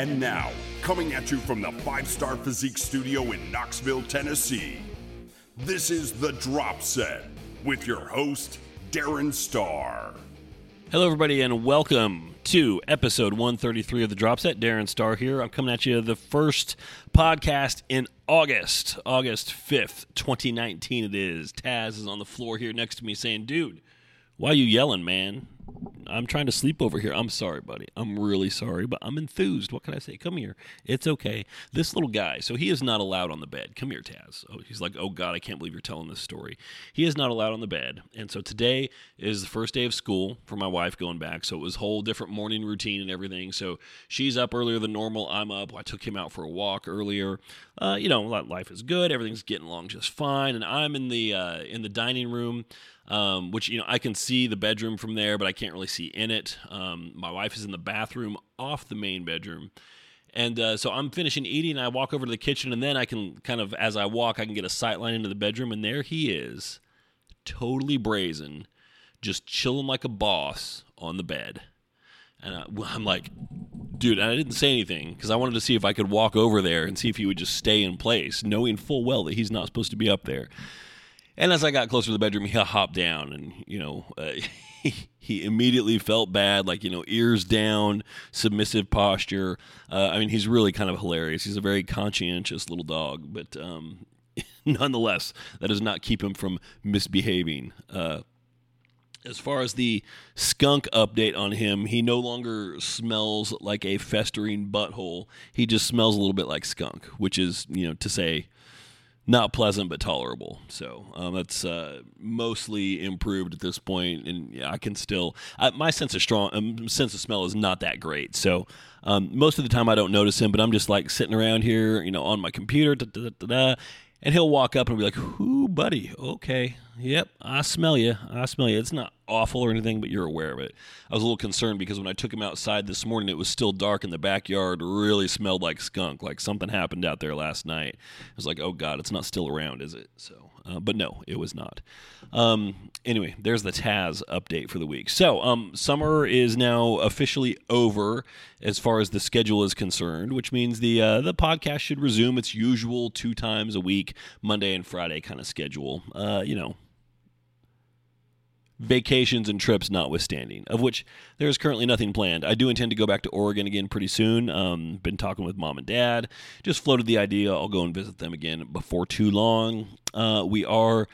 And now, coming at you from the Five Starr Physique Studio in Knoxville, Tennessee, this is The Drop Set with your host, Darren Starr. Hello, everybody, and welcome to episode 133 of the Drop Set. Darren Starr here. I'm coming at you the first podcast in August, August 5th, 2019. It is. Taz is on the floor here next to me saying, Dude, why are you yelling, man? I'm trying to sleep over here. I'm sorry, buddy. I'm really sorry, but I'm enthused. What can I say? Come here. It's okay. This little guy, so he is not allowed on the bed. Come here, Taz. Oh, he's like, oh God, I can't believe you're telling this story. He is not allowed on the bed, and so today is the first day of school for my wife going back. So it was whole different morning routine and everything. So she's up earlier than normal. I'm up. I took him out for a walk earlier. Uh, you know, life is good. Everything's getting along just fine, and I'm in the uh, in the dining room um, which you know I can see the bedroom from there, but I can't really see in it. Um, my wife is in the bathroom off the main bedroom. And uh, so I'm finishing eating. I walk over to the kitchen, and then I can kind of, as I walk, I can get a sight line into the bedroom, and there he is, totally brazen, just chilling like a boss on the bed. And I, I'm like, dude, and I didn't say anything because I wanted to see if I could walk over there and see if he would just stay in place, knowing full well that he's not supposed to be up there. And as I got closer to the bedroom, he hopped down, and you know, uh, he, immediately felt bad, like you know, ears down, submissive posture. Uh, I mean, he's really kind of hilarious. He's a very conscientious little dog, but um, nonetheless, that does not keep him from misbehaving. Uh, as far as the skunk update on him, he no longer smells like a festering butthole. He just smells a little bit like skunk, which is, you know, to say not pleasant but tolerable. So um, that's uh, mostly improved at this point, and yeah, I can still uh, my sense of strong um, sense of smell is not that great. So um, most of the time I don't notice him, but I'm just like sitting around here, you know, on my computer, da, da, da, and he'll walk up and be like, "Whoo, buddy? Okay, yep, I smell you. I smell you. It's not awful or anything, but you're aware of it." I was a little concerned because when I took him outside this morning, it was still dark in the backyard. Really smelled like skunk, like something happened out there last night. I was like, "Oh God, it's not still around, is it?" So uh, but no, it was not. Um, anyway, there's the Taz update for the week. So, um, summer is now officially over as far as the schedule is concerned, which means the uh, the podcast should resume its usual two times a week, Monday and Friday kind of schedule. Uh, you know, vacations and trips notwithstanding, of which there is currently nothing planned. I do intend to go back to Oregon again pretty soon. Um, been talking with mom and dad. Just floated the idea I'll go and visit them again before too long. Uh, we are.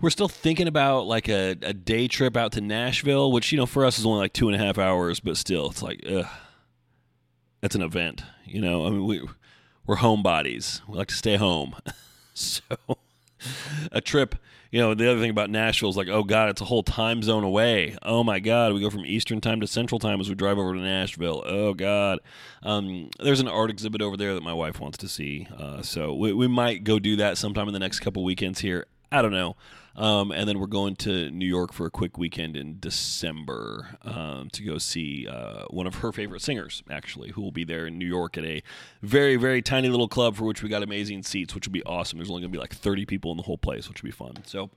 We're still thinking about like a, a day trip out to Nashville, which you know for us is only like two and a half hours, but still, it's like, ugh, that's an event. You know, I mean, we we're homebodies. We like to stay home, so a trip you know, the other thing about Nashville is like, oh God, it's a whole time zone away. Oh my God, we go from Eastern time to Central time as we drive over to Nashville. Oh God. Um, there's an art exhibit over there that my wife wants to see. Uh, so we, we might go do that sometime in the next couple weekends here. I don't know. Um, and then we're going to New York for a quick weekend in December um, to go see uh, one of her favorite singers, actually, who will be there in New York at a very, very tiny little club for which we got amazing seats, which will be awesome. There's only going to be like 30 people in the whole place, which will be fun. So,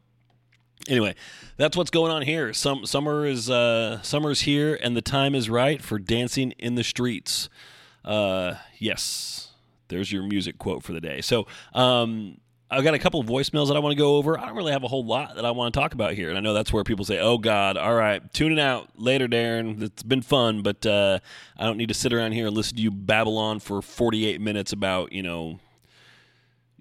anyway, that's what's going on here. Some summer is uh, summer's here, and the time is right for dancing in the streets. Uh, yes, there's your music quote for the day. So, um, I've got a couple of voicemails that I want to go over. I don't really have a whole lot that I want to talk about here, and I know that's where people say, "Oh God, all right, tuning out later, Darren. It's been fun, but uh, I don't need to sit around here and listen to you babble on for 48 minutes about you know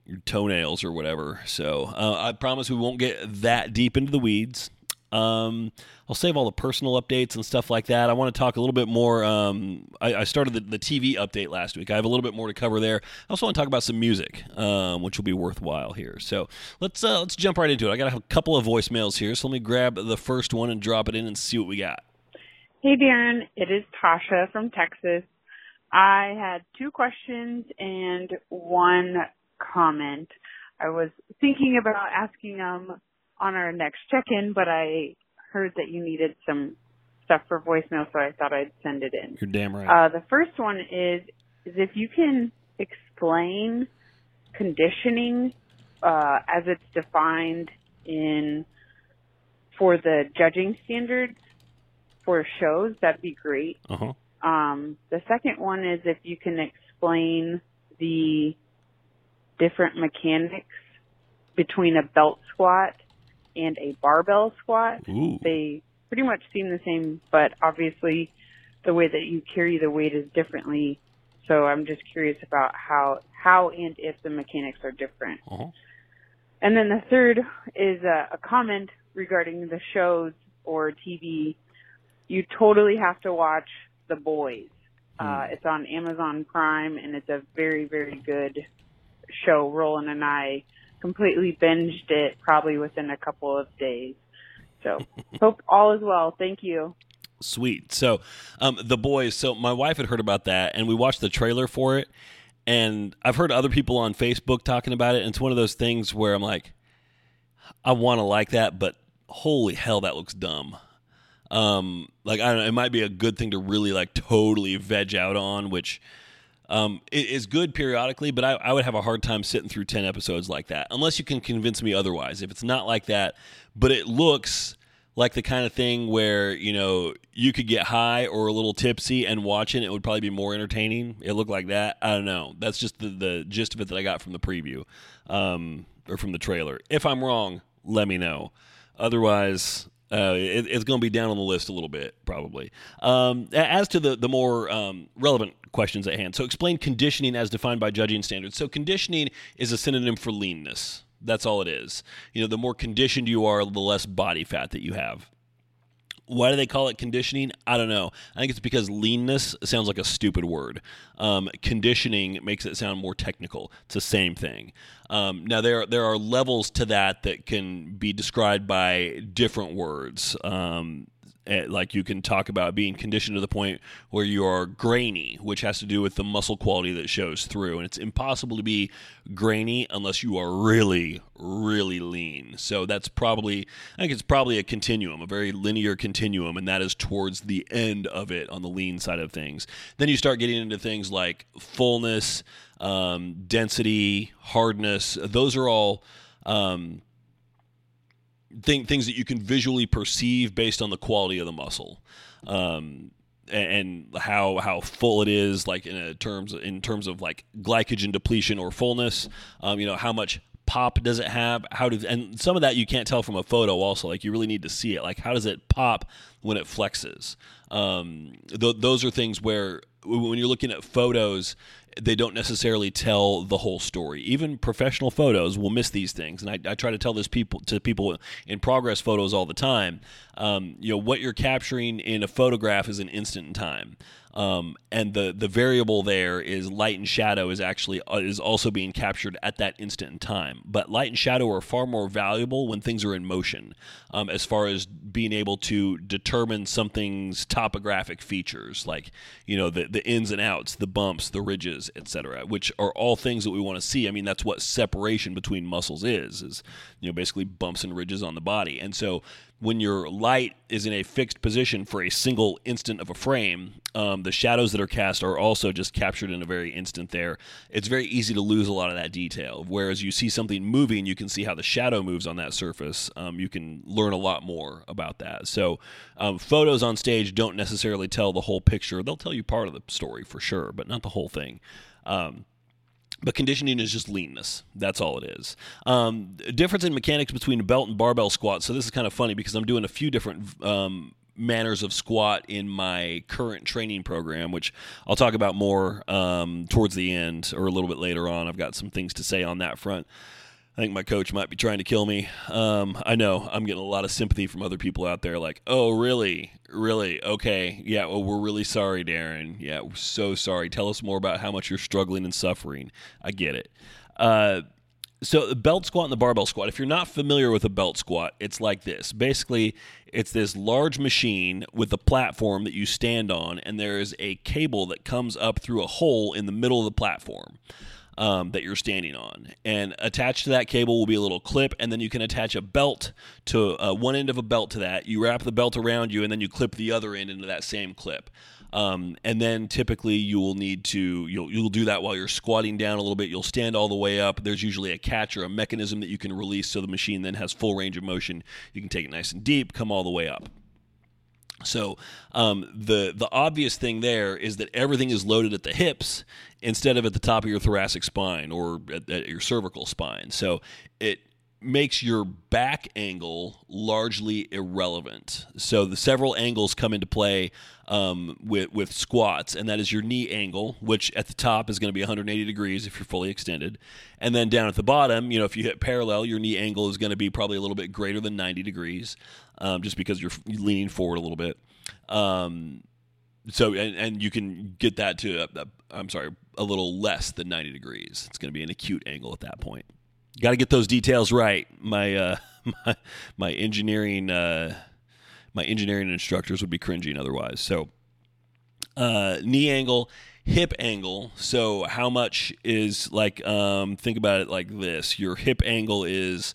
your toenails or whatever." So uh, I promise we won't get that deep into the weeds. Um, I'll save all the personal updates and stuff like that. I want to talk a little bit more. Um, I, I, started the, the, TV update last week. I have a little bit more to cover there. I also want to talk about some music, um, which will be worthwhile here. So let's uh, let's jump right into it. I got a couple of voicemails here, so let me grab the first one and drop it in and see what we got. Hey Darren, it is Tasha from Texas. I had two questions and one comment. I was thinking about asking them on our next check-in, but I heard that you needed some stuff for voicemail, so I thought I'd send it in. You're damn right. Uh, the first one is is if you can explain conditioning uh, as it's defined in for the judging standards for shows, that'd be great. Uh-huh. Um, the second one is if you can explain the different mechanics between a belt squat and a barbell squat. Ooh. They pretty much seem the same, but obviously the way that you carry the weight is differently. So I'm just curious about how how and if the mechanics are different. Uh-huh. And then the third is a, a comment regarding the shows or TV. You totally have to watch The Boys. Uh, it's on Amazon Prime, and it's a very, very good show. Roland and I completely binged it probably within a couple of days. So hope all is well. Thank you. Sweet. So, um, the boys. So my wife had heard about that, and we watched the trailer for it. And I've heard other people on Facebook talking about it. And it's one of those things where I'm like, I want to like that, but holy hell, that looks dumb. Um, like I don't know, it might be a good thing to really like totally veg out on, which um, it is good periodically, but I, I would have a hard time sitting through ten episodes like that unless you can convince me otherwise. If it's not like that, but it looks like the kind of thing where you know you could get high or a little tipsy and watching it, it would probably be more entertaining. It looked like that. I don't know. That's just the, the gist of it that I got from the preview um, or from the trailer. If I'm wrong, let me know. Otherwise, uh, it, it's going to be down on the list a little bit, probably. Um, as to the the more um, relevant questions at hand, so explain conditioning as defined by judging standards. So conditioning is a synonym for leanness. That's all it is. You know, the more conditioned you are, the less body fat that you have. Why do they call it conditioning? I don't know. I think it's because leanness sounds like a stupid word. Um, conditioning makes it sound more technical. It's the same thing. Um, now there there are levels to that that can be described by different words. Um, eh, like you can talk about being conditioned to the point where you are grainy, which has to do with the muscle quality that shows through. And it's impossible to be grainy unless you are really, really lean. So that's probably, I think it's probably a continuum, a very linear continuum, and that is towards the end of it on the lean side of things. Then you start getting into things like fullness, um, density, hardness. Those are all. Um, thing, things that you can visually perceive based on the quality of the muscle. Um, and how how full it is, like in a terms in terms of like glycogen depletion or fullness. Um, you know how much pop does it have? How does and some of that you can't tell from a photo. Also, like you really need to see it. Like how does it pop when it flexes? Um, th- those are things where when you're looking at photos, they don't necessarily tell the whole story. Even professional photos will miss these things, and I, I try to tell this people to people in progress photos all the time. Um, you know what you're capturing in a photograph is an instant in time. Um, and the the variable there is light and shadow is actually uh, is also being captured at that instant in time. But light and shadow are far more valuable when things are in motion, um, as far as being able to determine something's topographic features, like you know the the ins and outs, the bumps, the ridges, etc., which are all things that we want to see. I mean, that's what separation between muscles is is you know basically bumps and ridges on the body, and so when your light is in a fixed position for a single instant of a frame, um, the shadows that are cast are also just captured in a very instant there. It's very easy to lose a lot of that detail. Whereas you see something moving, you can see how the shadow moves on that surface. Um, you can learn a lot more about that. So, um, photos on stage don't necessarily tell the whole picture. They'll tell you part of the story for sure, but not the whole thing. Um, but conditioning is just leanness. That's all it is. Um, difference in mechanics between belt and barbell squat. So this is kind of funny because I'm doing a few different um, manners of squat in my current training program, which I'll talk about more um, towards the end or a little bit later on. I've got some things to say on that front. I think my coach might be trying to kill me. Um, I know I'm getting a lot of sympathy from other people out there, like, "Oh, really, really? Okay, yeah. Well, we're really sorry, Darren. Yeah, we're so sorry. Tell us more about how much you're struggling and suffering. I get it." Uh, so the belt squat and the barbell squat. If you're not familiar with a belt squat, it's like this. Basically, it's this large machine with a platform that you stand on, and there is a cable that comes up through a hole in the middle of the platform um, that you're standing on. And attached to that cable will be a little clip, and then you can attach a belt to uh, one end of a belt to that. You wrap the belt around you, and then you clip the other end into that same clip. Um, and then typically you will need to you'll you'll do that while you're squatting down a little bit. You'll stand all the way up. There's usually a catch or a mechanism that you can release so the machine then has full range of motion. You can take it nice and deep, come all the way up. So um, the the obvious thing there is that everything is loaded at the hips instead of at the top of your thoracic spine or at, at your cervical spine. So it makes your back angle largely irrelevant. So the several angles come into play um, with with squats, and that is your knee angle, which at the top is going to be 180 degrees if you're fully extended, and then down at the bottom, you know, if you hit parallel, your knee angle is going to be probably a little bit greater than 90 degrees, um, just because you're leaning forward a little bit. Um, so and, and you can get that to uh, uh, I'm sorry, a little less than 90 degrees. It's going to be an acute angle at that point. Got to get those details right. My uh, my, my engineering uh, my engineering instructors would be cringing otherwise. So uh, knee angle, hip angle. So how much is like um, think about it like this: your hip angle is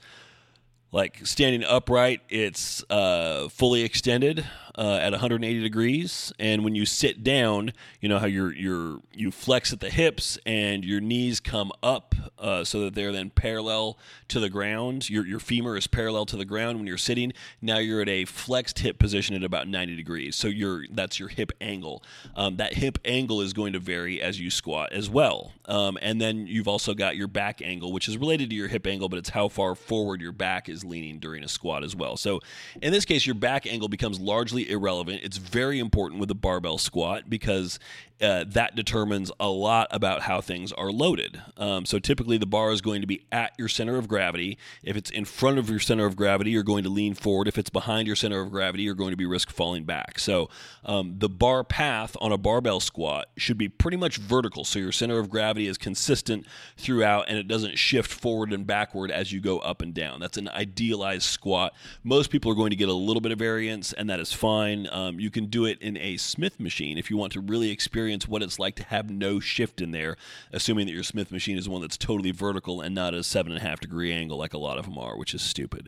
like standing upright. It's uh, fully extended uh, at 180 degrees, and when you sit down, you know how you're you're you flex at the hips and your knees come up uh, so that they're then parallel to the ground. Your your femur is parallel to the ground when you're sitting. Now you're at a flexed hip position at about 90 degrees. So you're that's your hip angle. Um, that hip angle is going to vary as you squat as well. Um, and then you've also got your back angle, which is related to your hip angle, but it's how far forward your back is leaning during a squat as well. So in this case, your back angle becomes largely irrelevant. It's very important with a barbell squat because uh, that determines a lot about how things are loaded. Um, so typically, the bar is going to be at your center of gravity. If it's in front of your center of gravity, you're going to lean forward. If it's behind your center of gravity, you're going to be risk falling back. So um, the bar path on a barbell squat should be pretty much vertical. So your center of gravity is consistent throughout, and it doesn't shift forward and backward as you go up and down. That's an idealized squat. Most people are going to get a little bit of variance, and that is fine. Um, you can do it in a Smith machine if you want to really experience experience what it's like to have no shift in there, assuming that your Smith machine is one that's totally vertical and not a seven and a half degree angle like a lot of them are, which is stupid.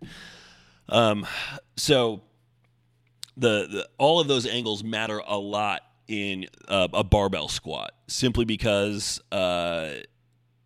Um, so the, the all of those angles matter a lot in uh, a barbell squat, simply because. Uh,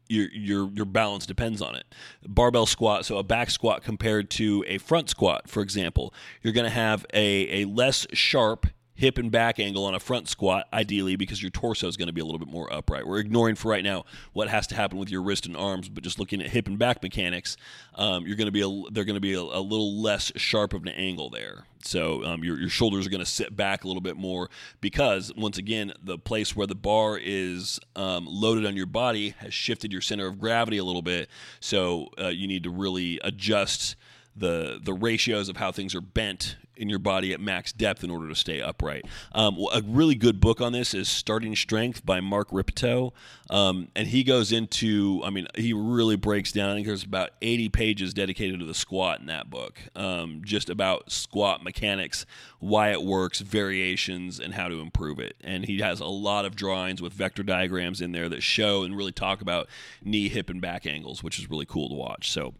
your your your balance depends on it. Barbell squat, so a back squat compared to a front squat, for example, you're going to have a, a less sharp hip and back angle on a front squat, ideally, because your torso is going to be a little bit more upright. We're ignoring for right now what has to happen with your wrist and arms, but just looking at hip and back mechanics, um, you're going to be a, they're going to be a, a, little less sharp of an angle there. So um, your your shoulders are going to sit back a little bit more because once again, the place where the bar is um, loaded on your body has shifted your center of gravity a little bit. So uh, you need to really adjust the the ratios of how things are bent in your body at max depth in order to stay upright. Um, a really good book on this is Starting Strength by Mark Rippetoe. Um, and he goes into, I mean, he really breaks down. I think there's about 80 pages dedicated to the squat in that book, um, just about squat mechanics, why it works, variations, and how to improve it. And he has a lot of drawings with vector diagrams in there that show and really talk about knee, hip, and back angles, which is really cool to watch. So,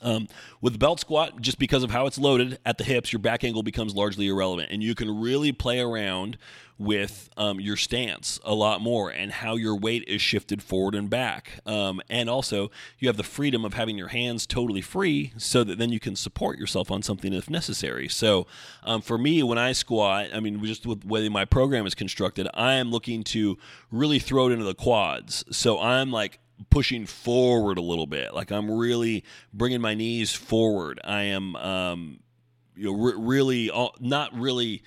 um, with the belt squat, just because of how it's loaded at the hips, your back angle becomes largely irrelevant, and you can really play around with um, your stance a lot more and how your weight is shifted forward and back. Um, and also, you have the freedom of having your hands totally free so that then you can support yourself on something if necessary. So, um, for me, when I squat, I mean, just with the way my program is constructed, I am looking to really throw it into the quads. So, I'm like pushing forward a little bit. Like I'm really bringing my knees forward. I am, um, you know, re- really uh, not really.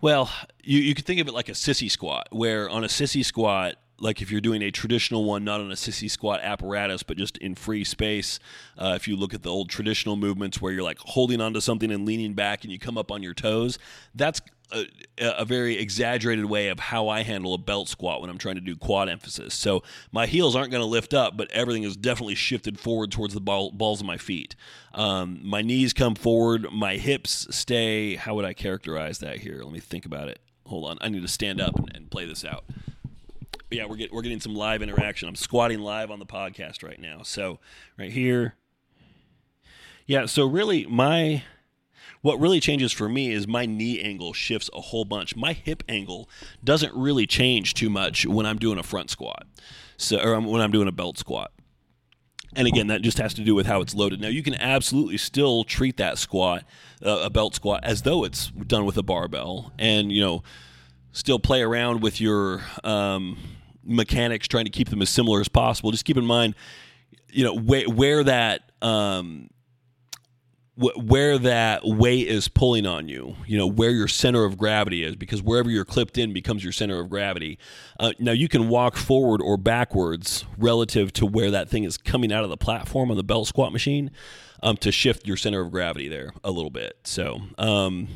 Well, you you could think of it like a sissy squat, where on a sissy squat, like if you're doing a traditional one, not on a sissy squat apparatus, but just in free space. Uh, if you look at the old traditional movements where you're like holding onto something and leaning back and you come up on your toes, that's a, a, very exaggerated way of how I handle a belt squat when I'm trying to do quad emphasis. So my heels aren't going to lift up, but everything is definitely shifted forward towards the ball, balls of my feet. Um, my knees come forward, my hips stay. How would I characterize that here? Let me think about it. Hold on, I need to stand up and, and play this out. Yeah, we're get, we're getting some live interaction. I'm squatting live on the podcast right now. So right here, yeah. So really, my what really changes for me is my knee angle shifts a whole bunch. My hip angle doesn't really change too much when I'm doing a front squat, so or when I'm doing a belt squat. and again, that just has to do with how it's loaded. Now, you can absolutely still treat that squat, uh, a belt squat, as though it's done with a barbell, and you know, still play around with your um, mechanics, trying to keep them as similar as possible. Just keep in mind, you know, where, where that um, where that weight is pulling on you, you know, where your center of gravity is, because wherever you're clipped in becomes your center of gravity. Uh, now, you can walk forward or backwards relative to where that thing is coming out of the platform on the belt squat machine um, to shift your center of gravity there a little bit. So, um,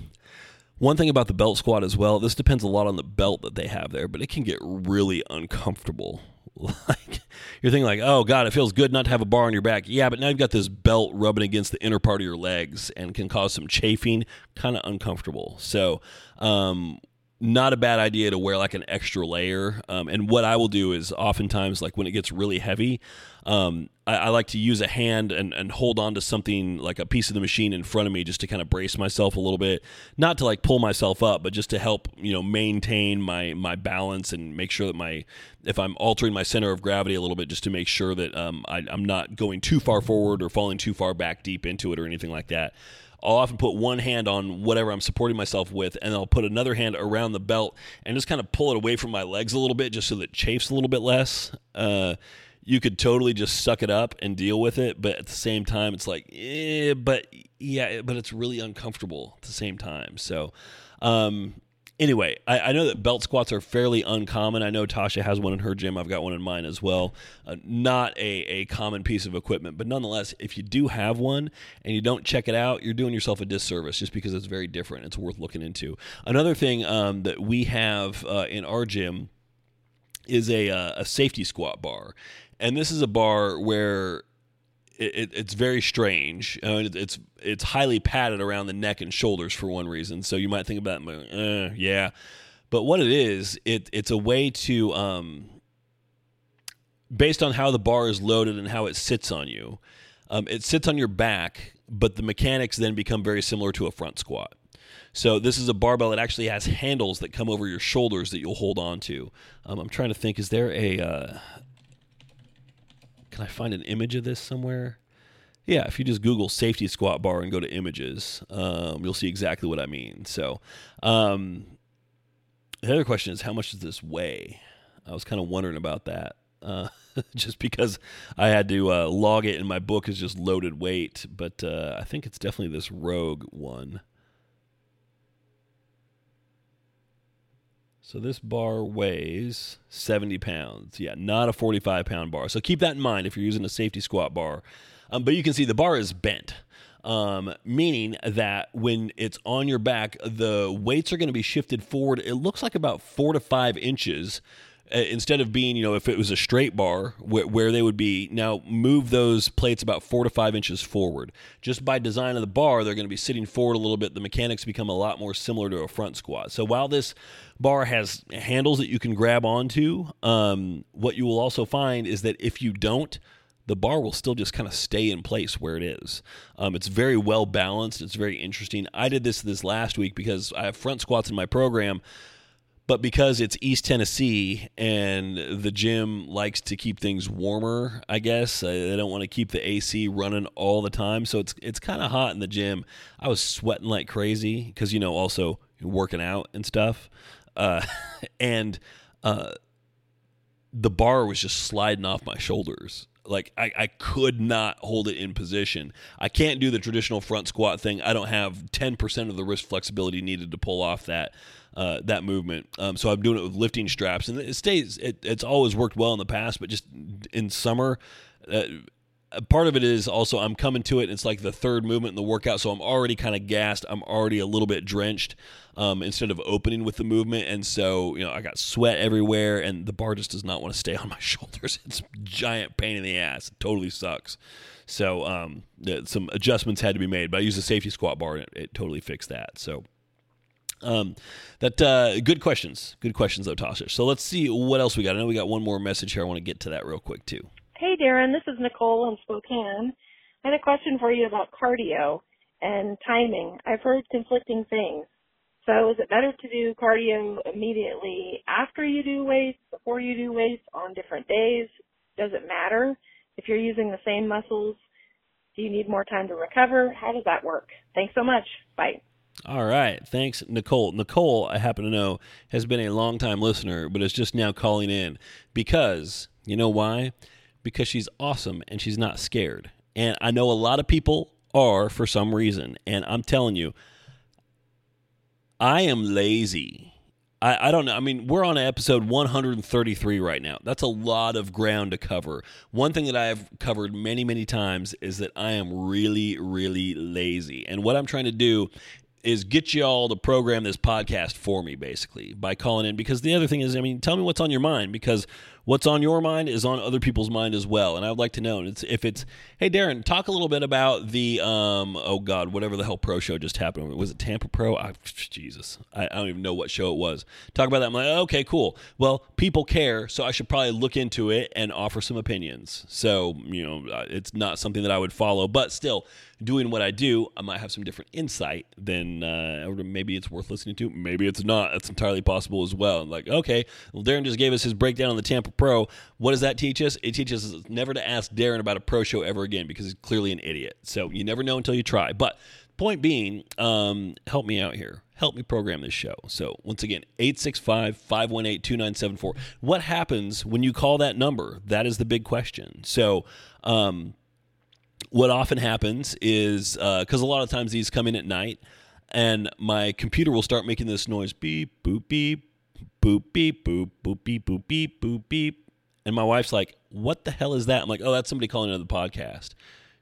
one thing about the belt squat as well, this depends a lot on the belt that they have there, but it can get really uncomfortable like you're thinking like, oh god, it feels good not to have a bar on your back. Yeah, but now you've got this belt rubbing against the inner part of your legs and can cause some chafing, kind of uncomfortable. So, um, not a bad idea to wear like an extra layer. Um, and what I will do is oftentimes, like when it gets really heavy, um, I, I, like to use a hand and, and hold on to something like a piece of the machine in front of me just to kind of brace myself a little bit. Not to like pull myself up, but just to help, you know, maintain my, my balance and make sure that my, if I'm altering my center of gravity a little bit, just to make sure that um, I, I'm not going too far forward or falling too far back deep into it or anything like that. I'll often put one hand on whatever I'm supporting myself with, and I'll put another hand around the belt and just kind of pull it away from my legs a little bit, just so that it chafes a little bit less. Uh, you could totally just suck it up and deal with it, but at the same time, it's like, eh, but yeah, but it's really uncomfortable at the same time. So, um, anyway, I, I, know that belt squats are fairly uncommon. I know Tasha has one in her gym. I've got one in mine as well. Uh, not a, a common piece of equipment, but nonetheless, if you do have one and you don't check it out, you're doing yourself a disservice just because it's very different. It's worth looking into. Another thing um, that we have uh, in our gym is a, uh, a safety squat bar. And this is a bar where it, it, it's very strange. Uh, it, it's it's highly padded around the neck and shoulders for one reason. So you might think about, uh, yeah, but what it is, it it's a way to, um, based on how the bar is loaded and how it sits on you, um, it sits on your back, but the mechanics then become very similar to a front squat. So this is a barbell that actually has handles that come over your shoulders that you'll hold on to. Um, I'm trying to think, is there a uh, can I find an image of this somewhere? Yeah, if you just Google safety squat bar and go to images, um, you'll see exactly what I mean. So, um, the other question is, how much does this weigh? I was kind of wondering about that. Uh, just because I had to uh, log it in my book is just loaded weight, but uh, I think it's definitely this Rogue one. So this bar weighs 70 pounds. Yeah, not a 45 pound bar. So keep that in mind if you're using a safety squat bar. Um, but you can see the bar is bent, um, meaning that when it's on your back, the weights are going to be shifted forward. It looks like about four to five inches instead of being, you know, if it was a straight bar where, where, they would be, now move those plates about four to five inches forward. Just by design of the bar, they're going to be sitting forward a little bit. The mechanics become a lot more similar to a front squat. So while this bar has handles that you can grab onto, um, what you will also find is that if you don't, the bar will still just kind of stay in place where it is. Um, it's very well balanced. It's very interesting. I did this this last week because I have front squats in my program but because it's East Tennessee and the gym likes to keep things warmer, I guess uh, they don't want to keep the AC running all the time, so it's it's kind of hot in the gym. I was sweating like crazy because you know also working out and stuff, uh, and uh, the bar was just sliding off my shoulders. Like I, I could not hold it in position. I can't do the traditional front squat thing. I don't have ten percent of the wrist flexibility needed to pull off that uh, that movement. Um, so I'm doing it with lifting straps, and it stays. It, it's always worked well in the past, but just in summer. Uh, part of it is also I'm coming to it. And it's like the third movement in the workout, so I'm already kind of gassed. I'm already a little bit drenched um, instead of opening with the movement, and so you know I got sweat everywhere, and the bar just does not want to stay on my shoulders. It's giant pain in the ass. It totally sucks. So um, some adjustments had to be made, but I used a safety squat bar, and it, it totally fixed that. So um, that uh, good questions, good questions though, Tasha. So let's see what else we got. I know we got one more message here. I want to get to that real quick too. Hey, Darren, this is Nicole in Spokane. I had a question for you about cardio and timing. I've heard conflicting things. So is it better to do cardio immediately after you do weights, before you do weights, on different days? Does it matter? If you're using the same muscles, do you need more time to recover? How does that work? Thanks so much. Bye. All right. Thanks, Nicole. Nicole, I happen to know, has been a long-time listener, but is just now calling in because, you know why? Because she's awesome and she's not scared. And I know a lot of people are for some reason. And I'm telling you, I am lazy. I, I don't know. I mean, we're on episode 133 right now. That's a lot of ground to cover. One thing that I have covered many, many times is that I am really, really lazy. And what I'm trying to do is get you all to program this podcast for me, basically, by calling in. Because the other thing is, I mean, tell me what's on your mind because what's on your mind is on other people's mind as well. And I would like to know it's, if it's, hey, Darren, talk a little bit about the, um, oh God, whatever the hell pro show just happened. Was it Tampa Pro? I, Jesus, I, I, don't even know what show it was. Talk about that. I'm like, okay, cool. Well, people care, so I should probably look into it and offer some opinions. So, you know, uh, it's not something that I would follow, but still, doing what I do, I might have some different insight than uh, maybe it's worth listening to. Maybe it's not. That's entirely possible as well. like, okay, well, Darren just gave us his breakdown on the Tampa Pro. What does that teach us? It teaches us never to ask Darren about a pro show ever again because he's clearly an idiot. So you never know until you try. But point being, um, help me out here. Help me program this show. So, once again, 865 518 2974. What happens when you call that number? That is the big question. So, um, what often happens is because uh, a lot of times these come in at night, and my computer will start making this noise beep, boop, beep, boop, beep, boop, boop, beep, boop, beep, boop, beep. And my wife's like, What the hell is that? I'm like, Oh, that's somebody calling into the podcast.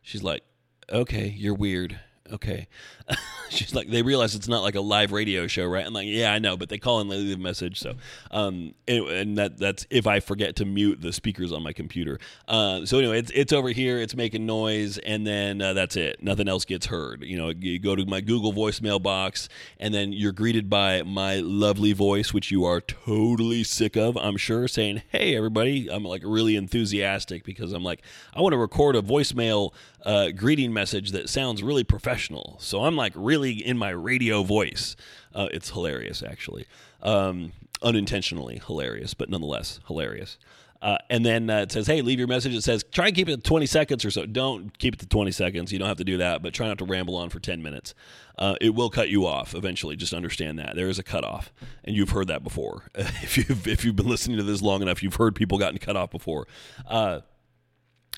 She's like, Okay, you're weird okay. She's like, they realize it's not like a live radio show, right? I'm like, yeah, I know, but they call and leave a message. So, um, anyway, and that that's if I forget to mute the speakers on my computer. Uh, so anyway, it's it's over here, it's making noise, and then uh, that's it. Nothing else gets heard. You know, you go to my Google voicemail box, and then you're greeted by my lovely voice, which you are totally sick of, I'm sure, saying, "Hey, everybody." I'm like really enthusiastic because I'm like, I want to record a voicemail uh, greeting message that sounds really professional. So I'm like really in my radio voice. Uh, it's hilarious, actually. Um, unintentionally hilarious, but nonetheless hilarious. Uh, and then uh, it says, "Hey, leave your message." It says, "Try and keep it to 20 seconds or so. Don't keep it to 20 seconds. You don't have to do that, but try not to ramble on for 10 minutes. Uh, it will cut you off eventually. Just understand that there is a cutoff, and you've heard that before. if you've if you've been listening to this long enough, you've heard people gotten cut off before."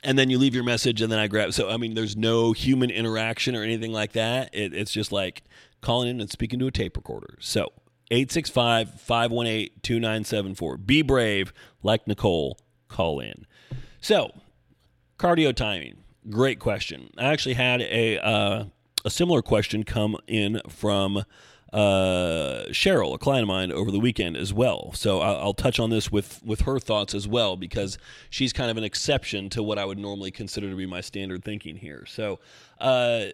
And then you leave your message and then i grab so i mean there's no human interaction or anything like that. It, it's just like calling in and speaking to a tape recorder. So 865-518-2974 be brave like nicole call in. So cardio timing. Great question. I actually had a uh, a similar question come in from uh, Cheryl, a client of mine, over the weekend as well. So I'll, I'll, touch on this with with her thoughts as well because she's kind of an exception to what I would normally consider to be my standard thinking here. So. Uh,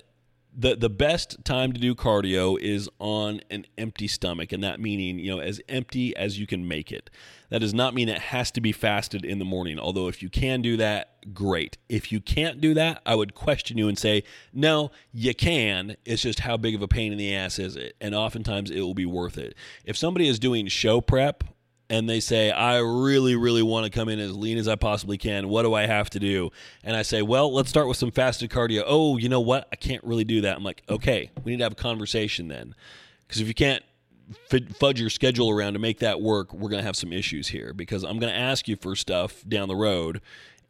the the best time to do cardio is on an empty stomach and that meaning you know as empty as you can make it. That does not mean it has to be fasted in the morning although if you can do that great. If you can't do that i would question you and say no you can. It's just how big of a pain in the ass is it? And oftentimes it will be worth it. If somebody is doing show prep and they say, I really, really want to come in as lean as I possibly can. What do I have to do? And I say, Well, let's start with some fasted cardio. Oh, you know what? I can't really do that. I'm like, Okay, we need to have a conversation then. Because if you can't fudge your schedule around to make that work, we're going to have some issues here. Because I'm going to ask you for stuff down the road.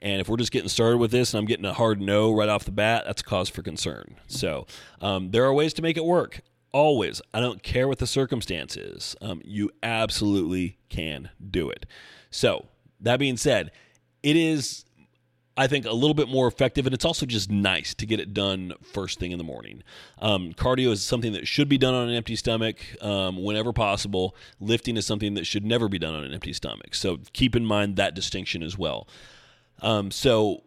And if we're just getting started with this and I'm getting a hard no right off the bat, that's cause for concern. So um, there are ways to make it work always, I don't care what the circumstance is, um, you absolutely can do it. So, that being said, it is, I think, a little bit more effective, and it's also just nice to get it done first thing in the morning. Um, cardio is something that should be done on an empty stomach um, whenever possible. Lifting is something that should never be done on an empty stomach. So, keep in mind that distinction as well. Um, so,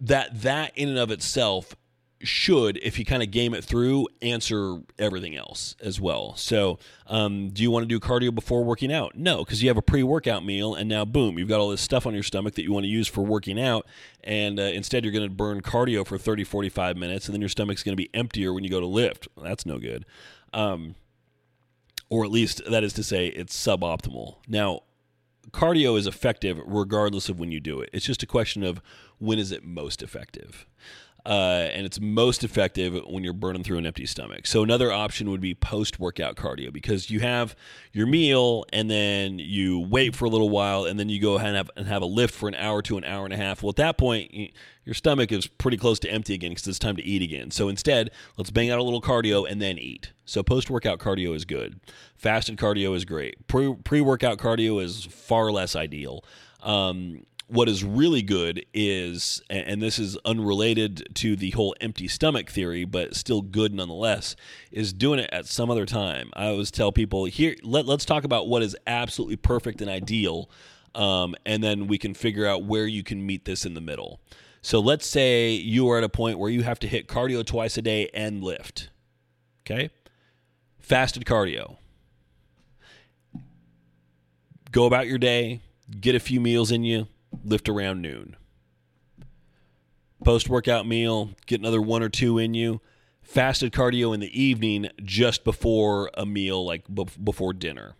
that that in and of itself should, if you kind of game it through, answer everything else as well. So, um, do you want to do cardio before working out? No, because you have a pre workout meal, and now, boom, you've got all this stuff on your stomach that you want to use for working out. And uh, instead, you're going to burn cardio for 30, 45 minutes, and then your stomach's going to be emptier when you go to lift. That's no good. Um, or at least, that is to say, it's suboptimal. Now, cardio is effective regardless of when you do it. It's just a question of when is it most effective. Uh, and it's most effective when you're burning through an empty stomach. So another option would be post-workout cardio because you have your meal and then you wait for a little while and then you go ahead and have, and have a lift for an hour to an hour and a half. Well, at that point, your stomach is pretty close to empty again because it's time to eat again. So instead, let's bang out a little cardio and then eat. So post-workout cardio is good. Fasted cardio is great. Pre- pre-workout cardio is far less ideal. Um, what is really good is, and this is unrelated to the whole empty stomach theory, but still good nonetheless, is doing it at some other time. I always tell people here, let, let's talk about what is absolutely perfect and ideal, um, and then we can figure out where you can meet this in the middle. So let's say you are at a point where you have to hit cardio twice a day and lift. Okay? Fasted cardio. Go about your day, get a few meals in you, lift around noon. Post workout meal, get another one or two in you. Fasted cardio in the evening just before a meal, like before dinner.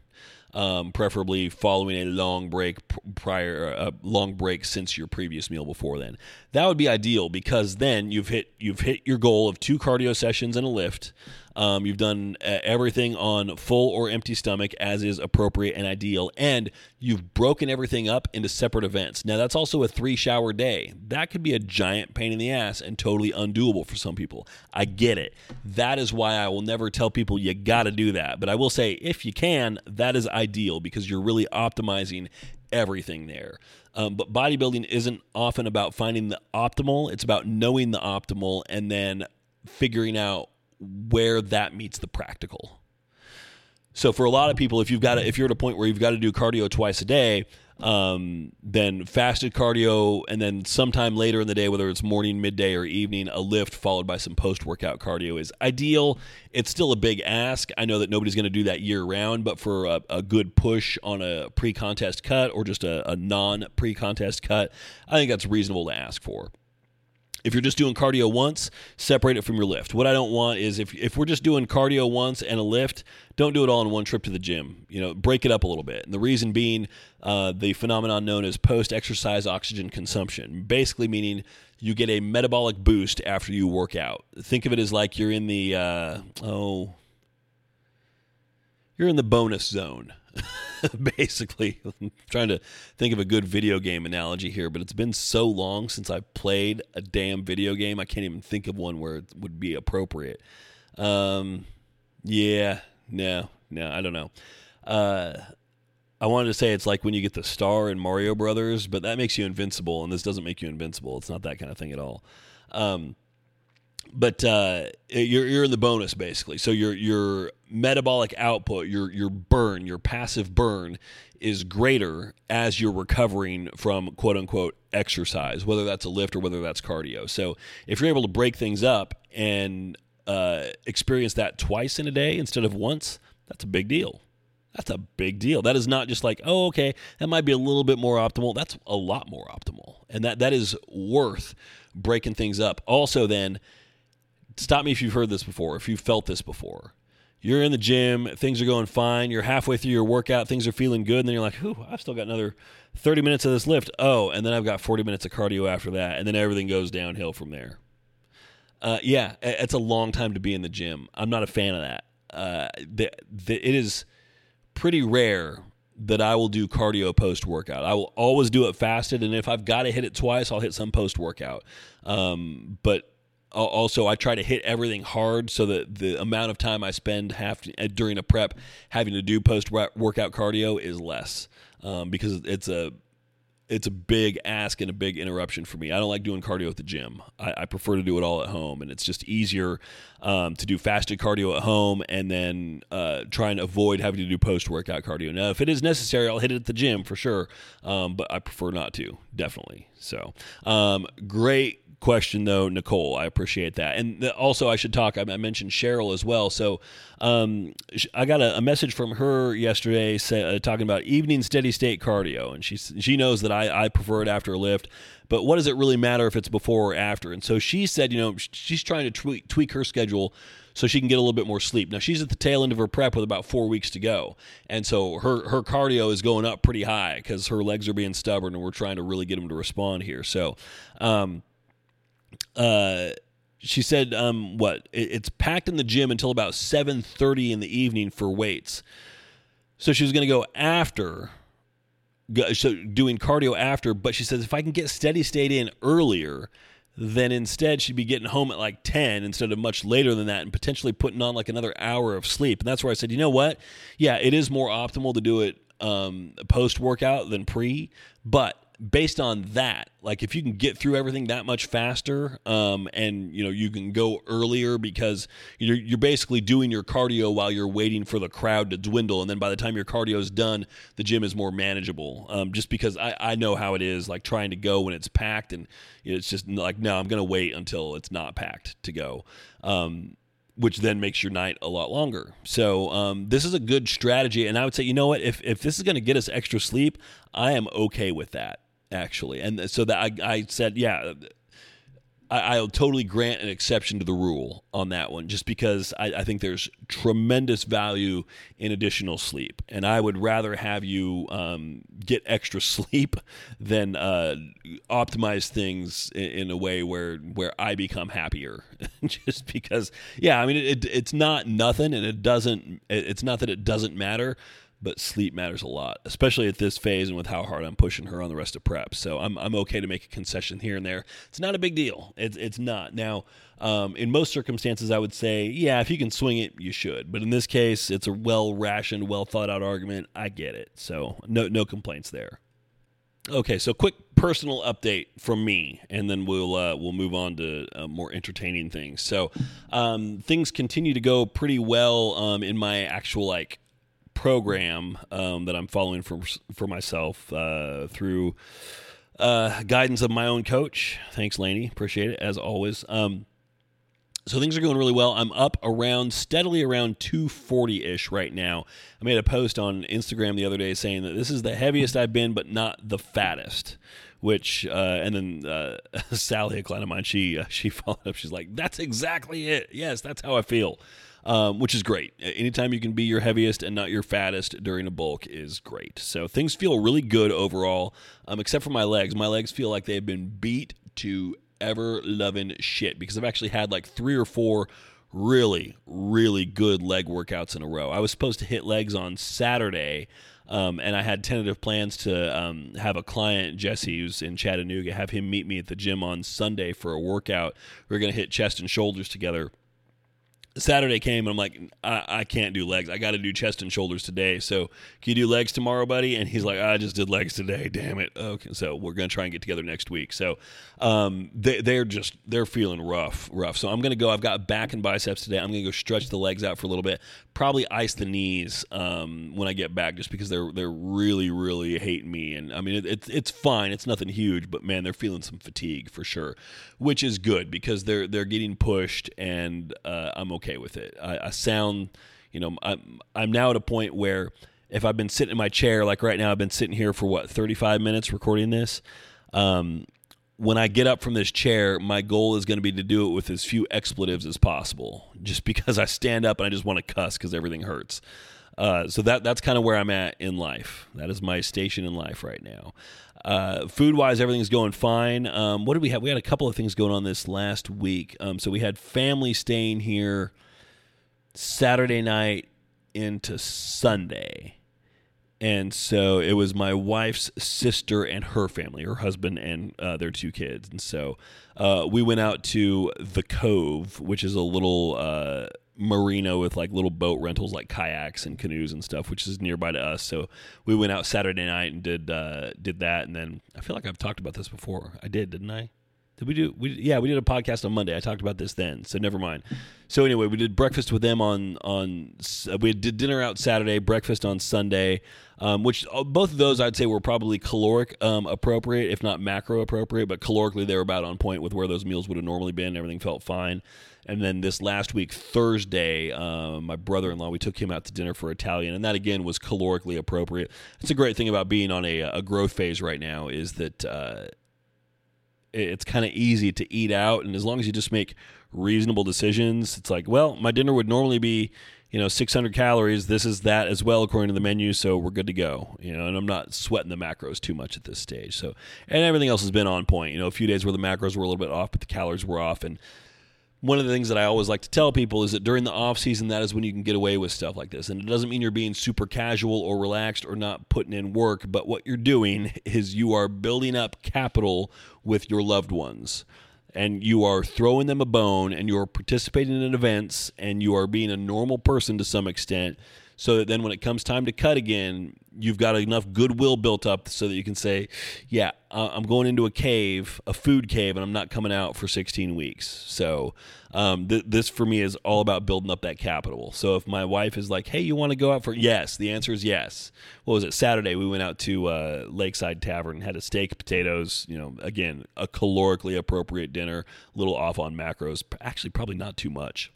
Um, preferably following a long break prior, a uh, long break since your previous meal before then. That would be ideal because then you've hit you've hit your goal of two cardio sessions and a lift. Um, you've done uh, everything on full or empty stomach as is appropriate and ideal, and you've broken everything up into separate events. Now, that's also a three shower day. That could be a giant pain in the ass and totally undoable for some people. I get it. That is why I will never tell people you got to do that. But I will say, if you can, that is ideal because you're really optimizing everything there. Um, but bodybuilding isn't often about finding the optimal, it's about knowing the optimal and then figuring out where that meets the practical. So for a lot of people, if you've got to, if you're at a point where you've got to do cardio twice a day, um, then fasted cardio, and then sometime later in the day, whether it's morning, midday, or evening, a lift followed by some post workout cardio is ideal. It's still a big ask. I know that nobody's going to do that year round, but for a, a good push on a pre contest cut or just a, a non pre contest cut, I think that's reasonable to ask for. If you're just doing cardio once, separate it from your lift. What I don't want is if, if we're just doing cardio once and a lift, don't do it all in one trip to the gym. You know, break it up a little bit. And the reason being uh, the phenomenon known as post exercise oxygen consumption, basically meaning you get a metabolic boost after you work out. Think of it as like you're in the, uh, oh, you're in the bonus zone. basically. I'm trying to think of a good video game analogy here, but it's been so long since I played a damn video game, I can't even think of one where it would be appropriate. Um, yeah, no, no, I don't know. Uh, I wanted to say it's like when you get the star in Mario Brothers, but that makes you invincible, and this doesn't make you invincible. It's not that kind of thing at all. Um, but uh, you're you're in the bonus basically. So your your metabolic output, your your burn, your passive burn is greater as you're recovering from quote unquote exercise, whether that's a lift or whether that's cardio. So if you're able to break things up and uh, experience that twice in a day instead of once, that's a big deal. That's a big deal. That is not just like, oh, okay, that might be a little bit more optimal. That's a lot more optimal. And that that is worth breaking things up. Also, then stop me if you've heard this before, if you've felt this before. You're in the gym, things are going fine, you're halfway through your workout, things are feeling good, and then you're like, "Ooh, I've still got another 30 minutes of this lift. Oh, and then I've got 40 minutes of cardio after that, and then everything goes downhill from there. Uh, yeah, it's a long time to be in the gym. I'm not a fan of that. Uh, the, the, it is pretty rare that I will do cardio post workout. I will always do it fasted, and if I've got to hit it twice, I'll hit some post workout. Um, but also I try to hit everything hard so that the amount of time I spend to, uh, during a prep having to do post workout cardio is less um, because it's a it's a big ask and a big interruption for me. I don't like doing cardio at the gym. I, I prefer to do it all at home, and it's just easier um, to do fasted cardio at home and then uh, try and avoid having to do post workout cardio. Now, if it is necessary, I'll hit it at the gym for sure, um, but I prefer not to, definitely. So, um, great question though, Nicole. I appreciate that. And the, also, I should talk. I, I mentioned Cheryl as well. So um, I got a, a, message from her yesterday say, uh, talking about evening steady state cardio, and she she knows that I, I prefer it after a lift. But what does it really matter if it's before or after? And so she said, you know, she's trying to tweak, tweak her schedule so she can get a little bit more sleep. Now she's at the tail end of her prep with about four weeks to go, and so her her cardio is going up pretty high because her legs are being stubborn, and we're trying to really get them to respond here. So, um, uh, she said, um, what it's packed in the gym until about seven thirty in the evening for weights. So she was going to go after so doing cardio after, but she says if I can get steady state in earlier, then instead she'd be getting home at like 10 instead of much later than that and potentially putting on like another hour of sleep. And that's where I said, you know what? Yeah, it is more optimal to do it um, post workout than pre, but based on that, like if you can get through everything that much faster, um, and you know you can go earlier because you're you're basically doing your cardio while you're waiting for the crowd to dwindle, and then by the time your cardio is done, the gym is more manageable. Um, just because I I know how it is, like trying to go when it's packed, and it's just like no, I'm gonna wait until it's not packed to go. Um, which then makes your night a lot longer. So um, this is a good strategy, and I would say, you know what, if if this is going to get us extra sleep, I am okay with that actually. And so that I, I said, yeah, I, will totally grant an exception to the rule on that one, just because I, I, think there's tremendous value in additional sleep, and I would rather have you um, get extra sleep than uh, optimize things in, in, a way where where I become happier. just because, yeah, I mean, it, it's not nothing, and it doesn't. It's not that it doesn't matter but sleep matters a lot, especially at this phase and with how hard I'm pushing her on the rest of prep. So I'm, I'm okay to make a concession here and there. It's not a big deal. It's, it's not. Now, um, in most circumstances, I would say, yeah, if you can swing it, you should. But in this case, it's a well rationed, well thought out argument. I get it. So no, no complaints there. Okay, so quick personal update from me, and then we'll uh, we'll move on to uh, more entertaining things. So, um, things continue to go pretty well um, in my actual like program um, that I'm following for for myself uh, through uh, guidance of my own coach. Thanks, Laney. Appreciate it as always. Um, so things are going really well. I'm up around steadily around 240 ish right now. I made a post on Instagram the other day saying that this is the heaviest I've been, but not the fattest. Which uh, and then uh, Sally, a client of mine, she uh, she followed up. She's like, "That's exactly it. Yes, that's how I feel." Um, which is great. Anytime you can be your heaviest and not your fattest during a bulk is great. So things feel really good overall, um, except for my legs. My legs feel like they've been beat to ever loving shit because I've actually had like three or four really, really good leg workouts in a row. I was supposed to hit legs on Saturday. Um, and I had tentative plans to um, have a client, Jesse, who's in Chattanooga, have him meet me at the gym on Sunday for a workout. We we're going to hit chest and shoulders together Saturday came and I'm like, I, I can't do legs. I got to do chest and shoulders today. So can you do legs tomorrow, buddy? And he's like, I just did legs today. Damn it. Okay. So we're going to try and get together next week. So um, they, they're just, they're feeling rough, rough. So I'm going to go, I've got back and biceps today. I'm going to go stretch the legs out for a little bit, probably ice the knees um, when I get back just because they're, they're really, really hating me. And I mean, it, it's, it's fine. It's nothing huge, but man, they're feeling some fatigue for sure, which is good because they're, they're getting pushed and uh, I'm okay okay with it. I, I sound, you know, I'm I'm now at a point where if I've been sitting in my chair, like right now, I've been sitting here for what 35 minutes recording this. Um, when I get up from this chair, my goal is going to be to do it with as few expletives as possible, just because I stand up and I just want to cuss because everything hurts. Uh, so that that's kind of where I'm at in life. That is my station in life right now. Uh, food wise, everything's going fine. Um, what did we have? We had a couple of things going on this last week. Um, so we had family staying here Saturday night into Sunday. And so it was my wife's sister and her family, her husband and uh, their two kids. And so uh, we went out to the Cove, which is a little uh, marina with like little boat rentals, like kayaks and canoes and stuff, which is nearby to us. So we went out Saturday night and did uh, did that. And then I feel like I've talked about this before. I did, didn't I? Did we do? We yeah, we did a podcast on Monday. I talked about this then, so never mind. So anyway, we did breakfast with them on on. We did dinner out Saturday, breakfast on Sunday, um, which uh, both of those I'd say were probably caloric um, appropriate, if not macro appropriate, but calorically they were about on point with where those meals would have normally been. Everything felt fine. And then this last week, Thursday, um, my brother in law, we took him out to dinner for Italian, and that again was calorically appropriate. It's a great thing about being on a, a growth phase right now is that uh, it's kind of easy to eat out and as long as you just make reasonable decisions it's like well my dinner would normally be you know 600 calories this is that as well according to the menu so we're good to go you know and i'm not sweating the macros too much at this stage so and everything else has been on point you know a few days where the macros were a little bit off but the calories were off and one of the things that I always like to tell people is that during the off season, that is when you can get away with stuff like this. And it doesn't mean you're being super casual or relaxed or not putting in work, but what you're doing is you are building up capital with your loved ones. And you are throwing them a bone and you're participating in events and you are being a normal person to some extent so that then when it comes time to cut again, you've got enough goodwill built up so that you can say, yeah, I'm going into a cave, a food cave, and I'm not coming out for 16 weeks. So um, th- this for me is all about building up that capital. So if my wife is like, hey, you want to go out for? Yes, the answer is yes. What was it? Saturday we went out to uh, Lakeside Tavern, had a steak, potatoes. You know, again, a calorically appropriate dinner, a little off on macros. Actually, probably not too much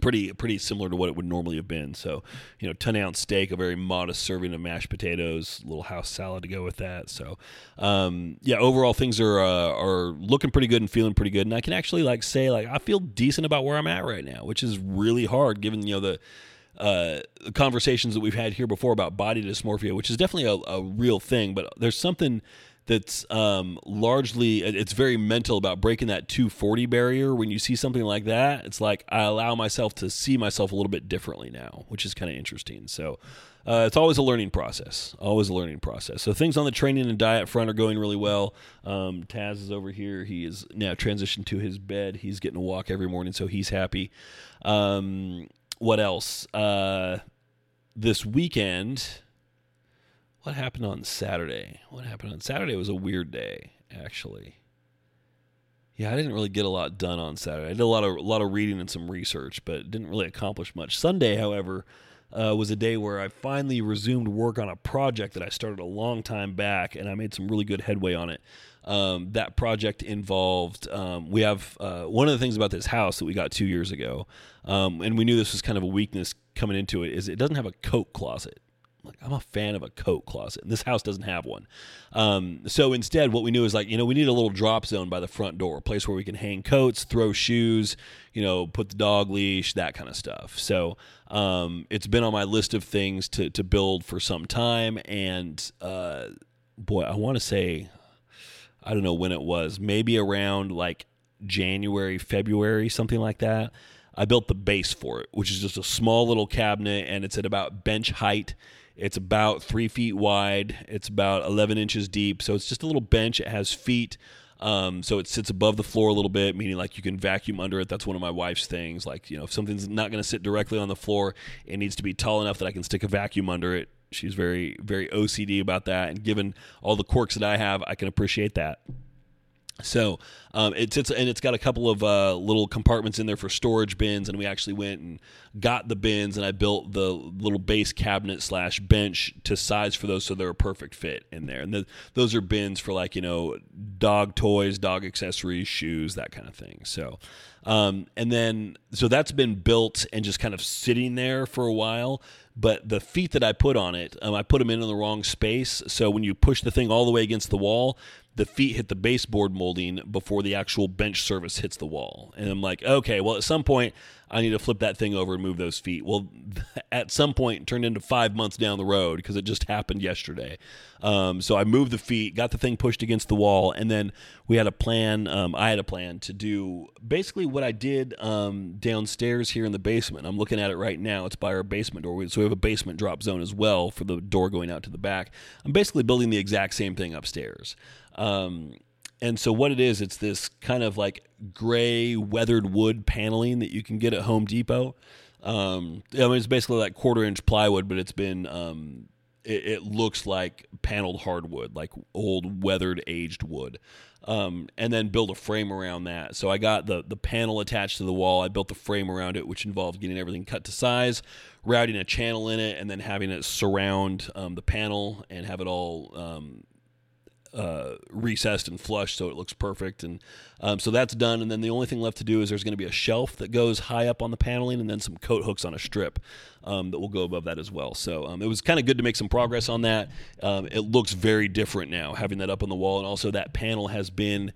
pretty pretty similar to what it would normally have been. So, you know, ten ounce steak, a very modest serving of mashed potatoes, a little house salad to go with that. So, um, yeah, overall things are uh, are looking pretty good and feeling pretty good. And I can actually like say like I feel decent about where I'm at right now, which is really hard given you know the. Uh, conversations that we've had here before about body dysmorphia, which is definitely a, a real thing, but there's something that's um, largely it's very mental about breaking that 240 barrier. When you see something like that it's like i allow myself to see myself a little bit differently now which is kind of interesting. So uh, it's always a learning process always a learning process. So things on the training and diet front are going really well. Um, taz is over here. He is now transitioned to his bed. He's getting a walk every morning so he's happy. Um, what else? Uh, this weekend what happened on Saturday? What happened on Saturday was a weird day, actually. Yeah, I didn't really get a lot done on Saturday. I did a lot of a lot of reading and some research, but didn't really accomplish much. Sunday, however, uh, was a day where I finally resumed work on a project that I started a long time back, and I made some really good headway on it. Um, that project involved um, we have uh, one of the things about this house that we got two years ago, um, and we knew this was kind of a weakness coming into it is it doesn't have a coat closet like I'm a fan of a coat closet, and this house doesn't have one. Um, so instead, what we knew is like you know we need a little drop zone by the front door, a place where we can hang coats, throw shoes, you know, put the dog leash, that kind of stuff. So um, it's been on my list of things to to build for some time, and uh, boy, I want to say I don't know when it was, maybe around like January, February, something like that. I built the base for it, which is just a small little cabinet, and it's at about bench height it's about three feet wide. It's about 11 inches deep. So it's just a little bench. It has feet. Um, so it sits above the floor a little bit, meaning like you can vacuum under it. That's one of my wife's things. Like, you know, if something's not going to sit directly on the floor, it needs to be tall enough that I can stick a vacuum under it. She's very, very OCD about that. And given all the quirks that I have, I can appreciate that. So um, it's it's and it's got a couple of uh, little compartments in there for storage bins, and we actually went and got the bins, and I built the little base cabinet slash bench to size for those, so they're a perfect fit in there. And the, those are bins for like you know dog toys, dog accessories, shoes, that kind of thing. So. Um, and then, so that's been built and just kind of sitting there for a while but the feet that I put on it, um, I put them in, in the wrong space. So when you push the thing all the way against the wall, the feet hit the baseboard molding before the actual bench surface hits the wall. And I'm like, okay, well, at some point, I need to flip that thing over and move those feet. Well, at some point, turned into five months down the road because it just happened yesterday. Um, so I moved the feet, got the thing pushed against the wall, and then we had a plan. Um, I had a plan to do basically what I did um, downstairs here in the basement. I'm looking at it right now. It's by our basement door. So we have a basement drop zone as well for the door going out to the back. I'm basically building the exact same thing upstairs. Um, and so what it is, it's this kind of like gray weathered wood paneling that you can get at Home Depot. Um, I mean, it's basically like quarter inch plywood, but it's been um, it, it, looks like paneled hardwood, like old weathered aged wood. um, and then build a frame around that. So I got the the panel attached to the wall. I built the frame around it, which involved getting everything cut to size, routing a channel in it, and then having it surround um, the panel and have it all um, uh, recessed and flush so it looks perfect. And um, so that's done. And then the only thing left to do is there's going to be a shelf that goes high up on the paneling and then some coat hooks on a strip um, that will go above that as well. So um, it was kind of good to make some progress on that. Um, it looks very different now having that up on the wall. And also that panel has been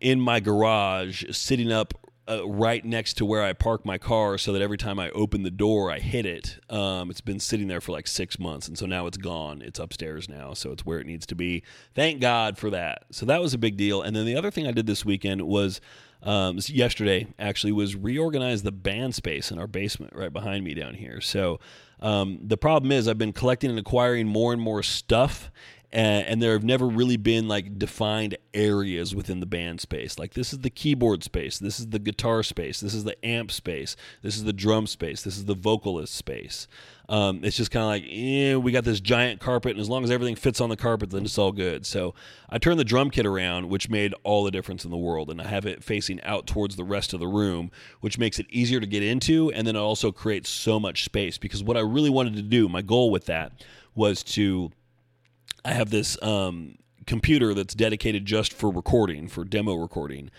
in my garage sitting up uh, right next to where I park my car so that every time I open the door, I hit it. Um, it's been sitting there for like six months, and so now it's gone. It's upstairs now, so it's where it needs to be. Thank God for that. So that was a big deal. And then the other thing I did this weekend was. Um, yesterday actually was reorganize the band space in our basement right behind me down here. So um, the problem is I've been collecting and acquiring more and more stuff, and, and, there have never really been like defined areas within the band space. Like this is the keyboard space, this is the guitar space, this is the amp space, this is the drum space, this is the vocalist space. Um, it's just kind of like, eh, we got this giant carpet, and as long as everything fits on the carpet, then it's all good. So I turned the drum kit around, which made all the difference in the world, and I have it facing out towards the rest of the room, which makes it easier to get into, and then it also creates so much space. Because what I really wanted to do, my goal with that, was to I have this um, computer that's dedicated just for recording, for demo recording,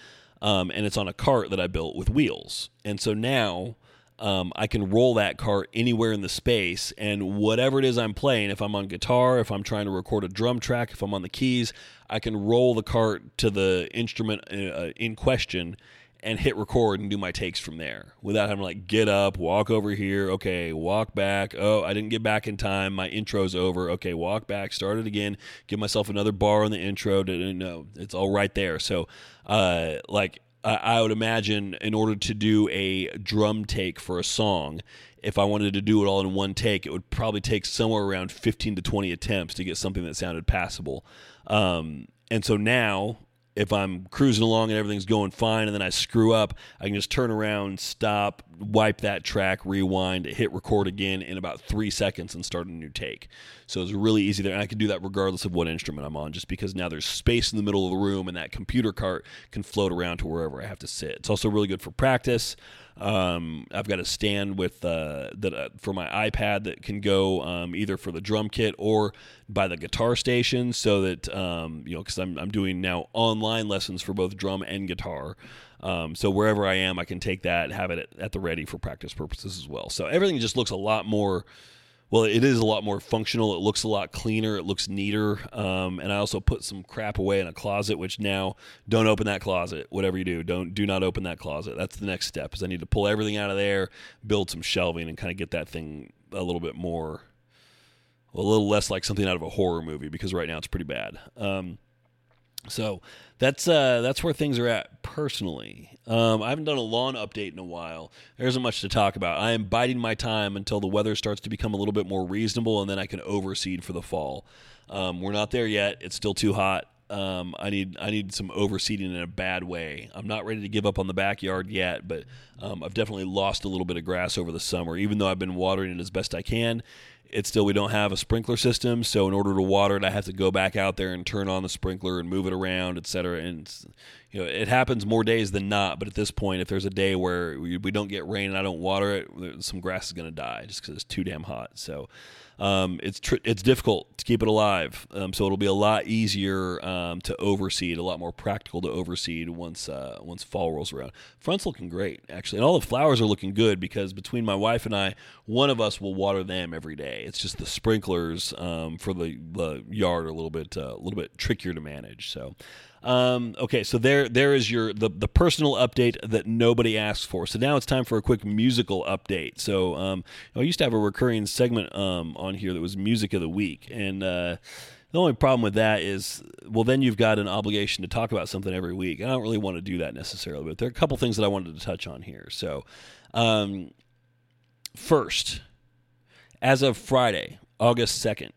um, and it's on a cart that I built with wheels. And so now um, I can roll that cart anywhere in the space, and whatever it is I'm playing, if I'm on guitar, if I'm trying to record a drum track, if I'm on the keys, I can roll the cart to the instrument uh, in question and hit record and do my takes from there without having to like get up, walk over here, okay, walk back. Oh, I didn't get back in time. My intro's over. Okay, walk back, start it again, give myself another bar on the intro. No, it's all right there. So, uh, like, I, I would imagine in order to do a drum take for a song, if I wanted to do it all in one take, it would probably take somewhere around 15 to 20 attempts to get something that sounded passable. Um, and so now if I'm cruising along and everything's going fine and then I screw up, I can just turn around, stop, wipe that track, rewind, hit record again in about three seconds and start a new take. So it's really easy there. And I can do that regardless of what instrument I'm on, just because now there's space in the middle of the room and that computer cart can float around to wherever I have to sit. It's also really good for practice. Um, I've got a stand with uh, that uh, for my iPad that can go um, either for the drum kit or by the guitar station, so that um, you know because I'm I'm doing now online lessons for both drum and guitar. Um, so wherever I am, I can take that, have it at, at the ready for practice purposes as well. So everything just looks a lot more well, it is a lot more functional. It looks a lot cleaner. It looks neater. Um, and I also put some crap away in a closet, which now don't open that closet. Whatever you do, don't do not open that closet. That's the next step. Is I need to pull everything out of there, build some shelving, and kind of get that thing a little bit more, a little less like something out of a horror movie because right now it's pretty bad. Um, so that's uh, that's where things are at personally. Um, I haven't done a lawn update in a while. There isn't much to talk about. I am biding my time until the weather starts to become a little bit more reasonable, and then I can overseed for the fall. Um, we're not there yet. It's still too hot. Um, I need I need some overseeding in a bad way. I'm not ready to give up on the backyard yet, but um, I've definitely lost a little bit of grass over the summer. Even though I've been watering it as best I can, it's still we don't have a sprinkler system. So in order to water it i have to go back out there and turn on the sprinkler and move it around etc and you know it happens more days than not. But at this point if there's a day where we don't get rain and i don't water it some grass is going to die just because it's too damn hot. So um, it's tr- it's difficult to keep it alive. Um, so it'll be a lot easier um, to overseed, a lot more practical to overseed once uh, once fall rolls around. Front's looking great actually, and all the flowers are looking good because between my wife and I, one of us will water them every day. It's just the sprinklers um, for the, the yard are a little bit uh, a little bit trickier to manage. So. Um, okay, so there there is your the, the personal update that nobody asks for. So now it's time for a quick musical update. So um, I used to have a recurring segment um, on here that was music of the week, and uh, the only problem with that is, well, then you've got an obligation to talk about something every week. I don't really want to do that necessarily, but there are a couple things that I wanted to touch on here. So, um, first, as of Friday, August second,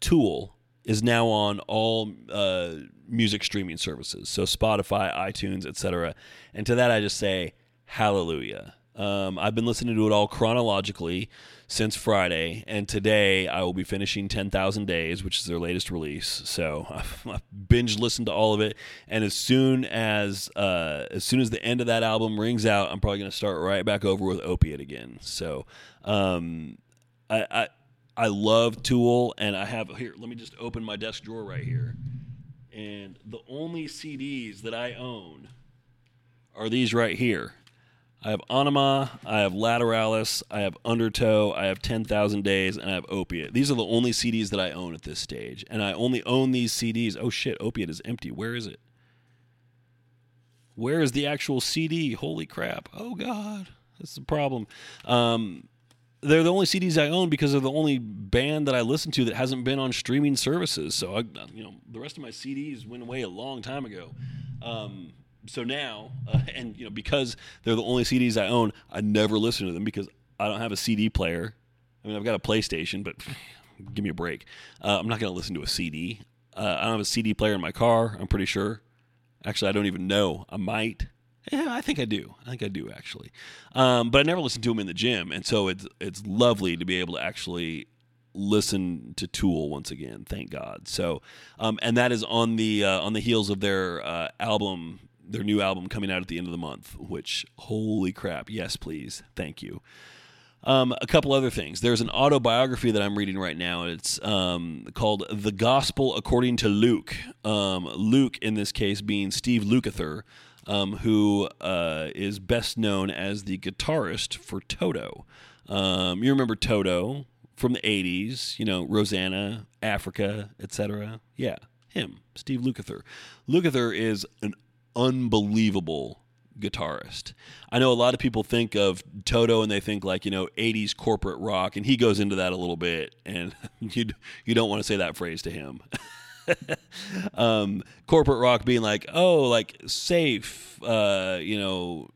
Tool is now on all uh, music streaming services, so Spotify, iTunes, etc. And to that, I just say hallelujah. Um, I've been listening to it all chronologically since Friday, and today I will be finishing 10,000 Days, which is their latest release. So I've, I've binge listened to all of it, and as soon as uh, as soon as the end of that album rings out, I'm probably going to start right back over with Opiate again. So um, I, I I love Tool, and I have here. Let me just open my desk drawer right here, and the only CDs that I own are these right here. I have Ænima, I have Lateralus, I have Undertow, I have 10,000 Days, and I have Opiate. These are the only CDs that I own at this stage. And I only own these CDs. Oh shit, Opiate is empty. Where is it? Where is the actual CD? Holy crap. Oh god. That's the problem. Um, they're the only CDs I own because they're the only band that I listen to that hasn't been on streaming services. So I, you know, the rest of my CDs went away a long time ago. Um, so now, uh, and you know, because they're the only CDs I own, I never listen to them because I don't have a CD player. I mean, I've got a PlayStation, but give me a break. Uh, I'm not going to listen to a CD. Uh, I don't have a CD player in my car. I'm pretty sure. Actually, I don't even know. I might. Yeah, I think I do. I think I do actually. Um, but I never listen to them in the gym, and so it's it's lovely to be able to actually listen to Tool once again. Thank God. So, um, and that is on the uh, on the heels of their uh, album their new album coming out at the end of the month, which, holy crap, yes, please. Thank you. Um, a couple other things. There's an autobiography that I'm reading right now. It's um, called The Gospel According to Luke. Um, Luke, in this case, being Steve Lukather, um, who uh, is best known as the guitarist for Toto. Um, you remember Toto from the 80s, you know, Rosanna, Africa, etc. Yeah, him, Steve Lukather. Lukather is an unbelievable guitarist. I know a lot of people think of Toto and they think like, you know, 80s corporate rock and he goes into that a little bit and you you don't want to say that phrase to him. um, corporate rock being like, "Oh, like safe, uh, you know,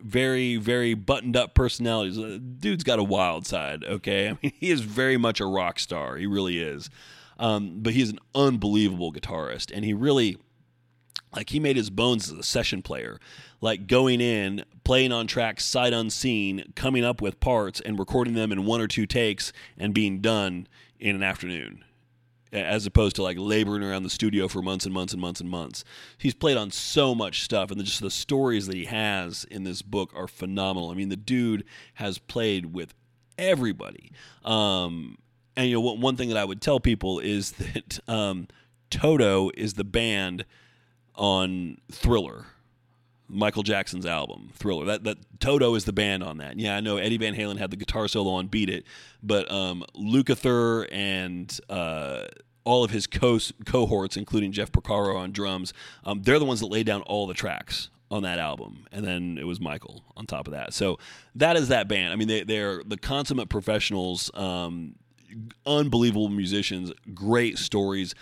very very buttoned up personalities. Uh, dude's got a wild side, okay? I mean, he is very much a rock star. He really is. Um, but he's an unbelievable guitarist and he really like he made his bones as a session player like going in playing on tracks sight unseen coming up with parts and recording them in one or two takes and being done in an afternoon as opposed to like laboring around the studio for months and months and months and months. He's played on so much stuff and just the stories that he has in this book are phenomenal. I mean the dude has played with everybody. Um, and you know one thing that i would tell people is that um, toto is the band on Thriller, Michael Jackson's album Thriller. That that Toto is the band on that. Yeah, I know Eddie Van Halen had the guitar solo on Beat It, but um, Lukather and uh, all of his co- cohorts, including Jeff Porcaro on drums, um, they're the ones that laid down all the tracks on that album, and then it was Michael on top of that. So that is that band. I mean, they, they're the consummate professionals, um, unbelievable musicians, great stories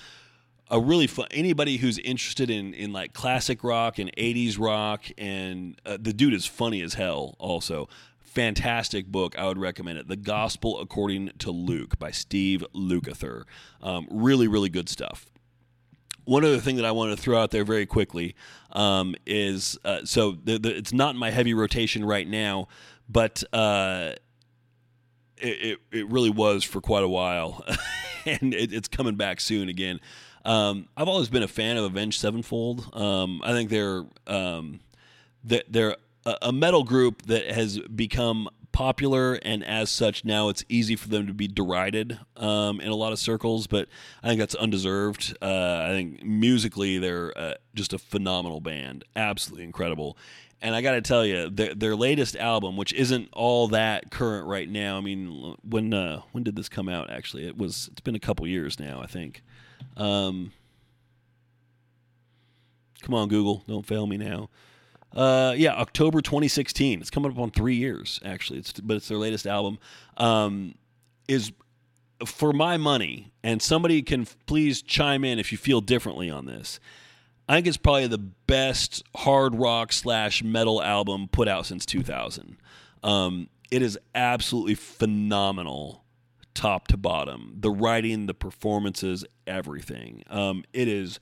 a really fun anybody who's interested in in like classic rock and 80s rock and uh, the dude is funny as hell also. Fantastic book. I would recommend it. The gospel according to luke by steve lukather. Um, really really good stuff. One other thing that I want to throw out there very quickly um, is uh, so the, the, it's not in my heavy rotation right now, but uh, it, it, it really was for quite a while, and it, it's coming back soon again. Um, I've always been a fan of Avenged Sevenfold. Um, I think they're um, they're a metal group that has become popular, and as such, now it's easy for them to be derided um, in a lot of circles. But I think that's undeserved. Uh, I think musically, they're uh, just a phenomenal band, absolutely incredible. And I got to tell you, their, their, latest album, which isn't all that current right now. I mean, when uh, when did this come out? Actually, it was. It's been a couple years now, I think. Um, come on, Google, don't fail me now. Uh, yeah, October 2016. It's coming up on three years, actually. It's but it's their latest album. Um, is for my money, and somebody can please chime in if you feel differently on this. I think it's probably the best hard rock slash metal album put out since 2000. Um, it is absolutely phenomenal top to bottom. The writing, the performances, everything. Um, it is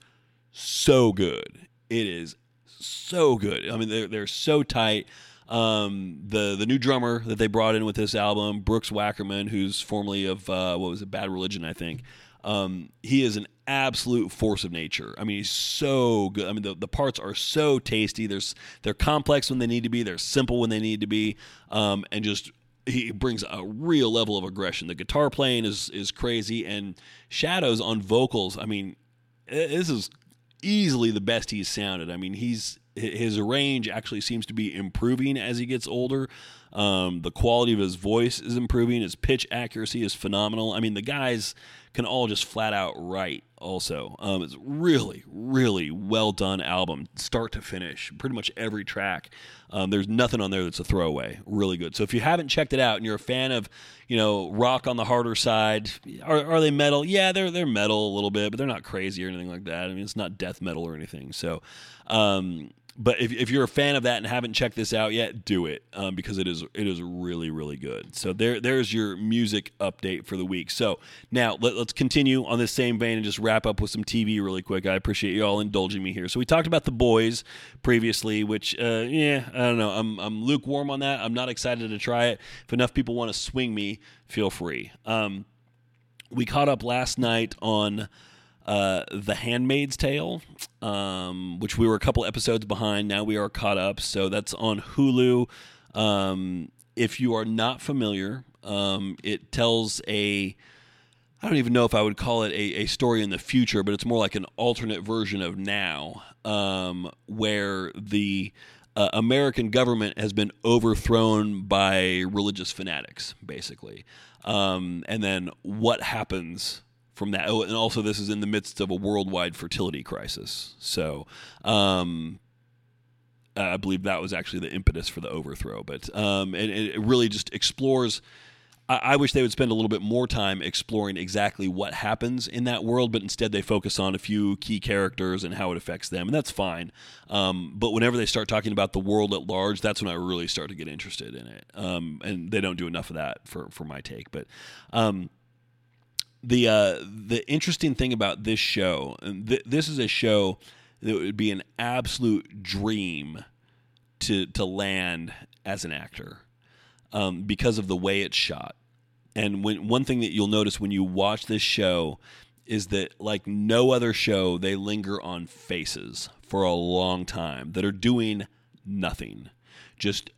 so good. It is so good. I mean, they're, they're so tight. Um, the the new drummer that they brought in with this album, Brooks Wackerman, who's formerly of uh, what was it, Bad Religion, I think. Um, he is an absolute force of nature. I mean, he's so good. I mean, the, the parts are so tasty. There's they're complex when they need to be. They're simple when they need to be, um, and just he brings a real level of aggression. The guitar playing is is crazy, and Shadows on vocals. I mean, this is easily the best he's sounded. I mean, he's his range actually seems to be improving as he gets older. Um, the quality of his voice is improving. His pitch accuracy is phenomenal. I mean, the guys can all just flat out write. Also, um, it's really, really well done album, start to finish. Pretty much every track. Um, there's nothing on there that's a throwaway. Really good. So if you haven't checked it out and you're a fan of, you know, rock on the harder side, are, are they metal? Yeah, they're they're metal a little bit, but they're not crazy or anything like that. I mean, it's not death metal or anything. So. Um, but if, if you're a fan of that and haven't checked this out yet, do it um, because it is it is really really good. So there there's your music update for the week. So now let, us continue on this same vein and just wrap up with some TV really quick. I appreciate you all indulging me here. So we talked about the boys previously, which uh, yeah I don't know I'm I'm lukewarm on that. I'm not excited to try it. If enough people want to swing me, feel free. Um, we caught up last night on uh, The Handmaid's Tale, um, which we were a couple episodes behind. Now we are caught up. So that's on Hulu. Um, if you are not familiar, um, it tells a. I don't even know if I would call it a, a story in the future, but it's more like an alternate version of now, um, where the uh, American government has been overthrown by religious fanatics, basically. Um, and then what happens from that. Oh, and also, this is in the midst of a worldwide fertility crisis. So, um, I believe that was actually the impetus for the overthrow. But um, and, and it really just explores. I, I wish they would spend a little bit more time exploring exactly what happens in that world, but instead they focus on a few key characters and how it affects them, and that's fine. Um, but whenever they start talking about the world at large, that's when I really start to get interested in it. Um, and they don't do enough of that for for my take. But um, the uh, the interesting thing about this show, th- this is a show that would be an absolute dream to to land as an actor um, because of the way it's shot. And when one thing that you'll notice when you watch this show is that like no other show, they linger on faces for a long time that are doing nothing, just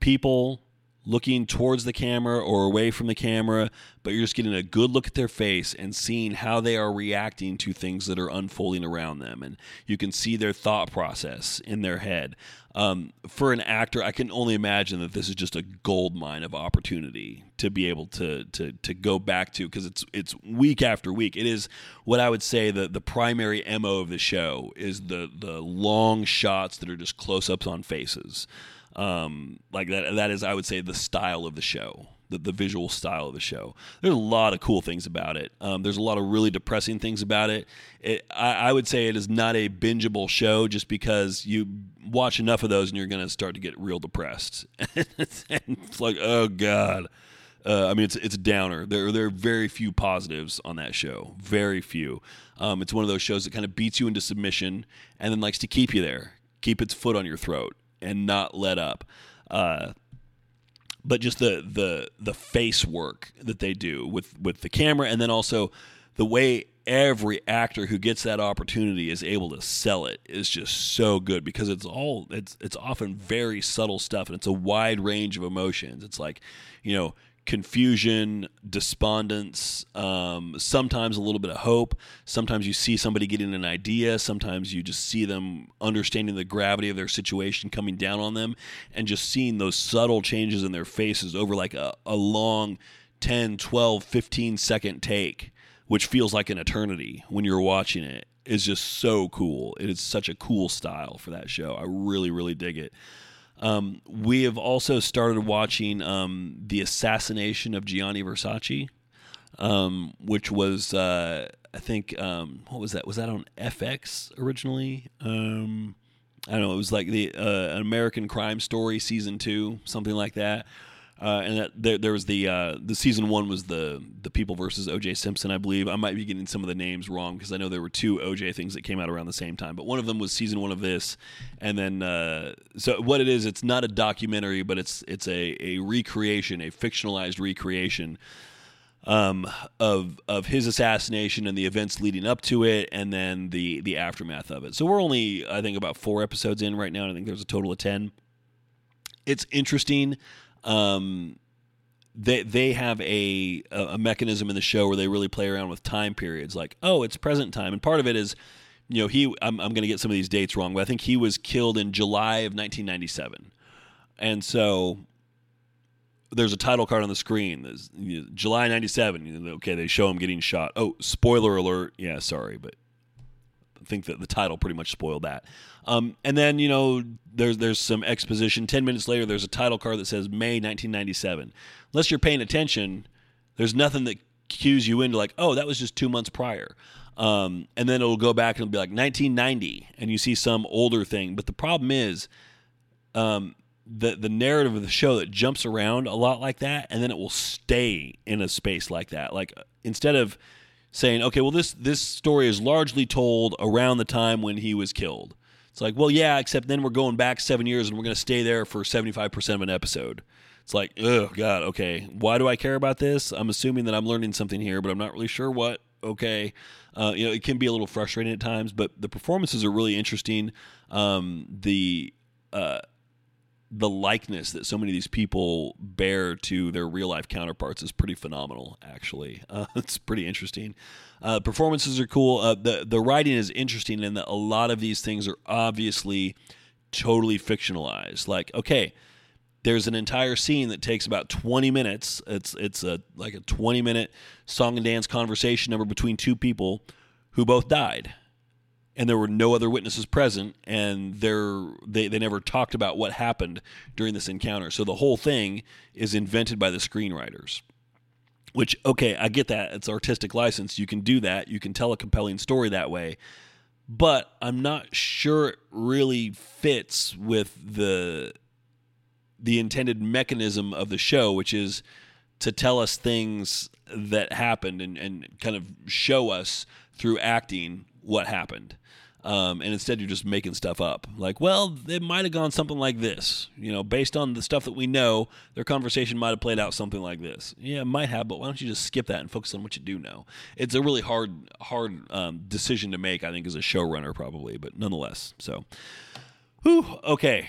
people looking towards the camera or away from the camera, but you're just getting a good look at their face and seeing how they are reacting to things that are unfolding around them. And you can see their thought process in their head. Um, for an actor, I can only imagine that this is just a gold mine of opportunity to be able to to to go back to because it's it's week after week. It is what I would say the the primary mo of the show is the the long shots that are just close ups on faces. Um, like that that is I would say the style of the show. The, the visual style of the show. There's a lot of cool things about it. Um, there's a lot of really depressing things about it. it I, I, would say it is not a bingeable show just because you watch enough of those and you're going to start to get real depressed. it's like, oh God. Uh, I mean, it's it's a downer. There there are very few positives on that show. Very few. Um, it's one of those shows that kind of beats you into submission and then likes to keep you there, keep its foot on your throat and not let up. Uh, but just the the the face work that they do with with the camera, and then also the way every actor who gets that opportunity is able to sell it is just so good because it's all it's it's often very subtle stuff and it's a wide range of emotions. It's like, you know, confusion, despondence, um, sometimes a little bit of hope. Sometimes you see somebody getting an idea. Sometimes you just see them understanding the gravity of their situation coming down on them and just seeing those subtle changes in their faces over like a, a long 10, 12, 15 second take, which feels like an eternity when you're watching it. Is just so cool. It is such a cool style for that show. I really, really dig it. Um, we have also started watching um, the assassination of Gianni Versace, um, which was uh, I think um, what was that? Was that on FX originally? Um, I don't know. It was like the uh, American Crime Story season two, something like that. Uh, and that there, there was the uh, the season one was the the people versus OJ Simpson, I believe. I might be getting some of the names wrong because I know there were two OJ things that came out around the same time. But one of them was season one of this, and then uh, so what it is, it's not a documentary, but it's it's a a recreation, a fictionalized recreation um, of of his assassination and the events leading up to it, and then the the aftermath of it. So we're only I think about four episodes in right now, and I think there's a total of ten. It's interesting. Um, they they have a a mechanism in the show where they really play around with time periods, like oh, it's present time, and part of it is, you know, he I'm I'm going to get some of these dates wrong, but I think he was killed in July of 1997, and so there's a title card on the screen. There's you know, July '97. okay, they show him getting shot. Oh, spoiler alert. Yeah, sorry, but think that the title pretty much spoiled that. Um, and then you know there's there's some exposition. Ten minutes later, there's a title card that says May 1997. Unless you're paying attention, there's nothing that cues you into like, oh, that was just two months prior. Um, and then it'll go back and it'll be like 1990, and you see some older thing. But the problem is, um, the the narrative of the show that jumps around a lot like that, and then it will stay in a space like that. Like instead of saying, okay, well this this story is largely told around the time when he was killed. It's like, well, yeah, except then we're going back seven years and we're going to stay there for seventy five percent of an episode. It's like, oh god, okay, why do I care about this? I'm assuming that I'm learning something here, but I'm not really sure what. Okay, uh, you know, it can be a little frustrating at times, but the performances are really interesting. Um, the uh, the likeness that so many of these people bear to their real life counterparts is pretty phenomenal. Actually, uh, it's pretty interesting. Uh, performances are cool. Uh, the the writing is interesting in that a lot of these things are obviously totally fictionalized. Like, okay, there's an entire scene that takes about 20 minutes. It's it's a like a 20 minute song and dance conversation number between two people who both died and there were no other witnesses present and they they never talked about what happened during this encounter. So the whole thing is invented by the screenwriters which okay i get that. It's artistic license. You can do that. You can tell a compelling story that way. But i'm not sure it really fits with the the intended mechanism of the show which is to tell us things that happened and, and kind of show us through acting what happened um, and instead, you're just making stuff up. Like, well, it might have gone something like this. You know, based on the stuff that we know, their conversation might have played out something like this. Yeah, it might have, but why don't you just skip that and focus on what you do know? It's a really hard, hard um, decision to make, I think, as a showrunner, probably, but nonetheless. So, whew, okay.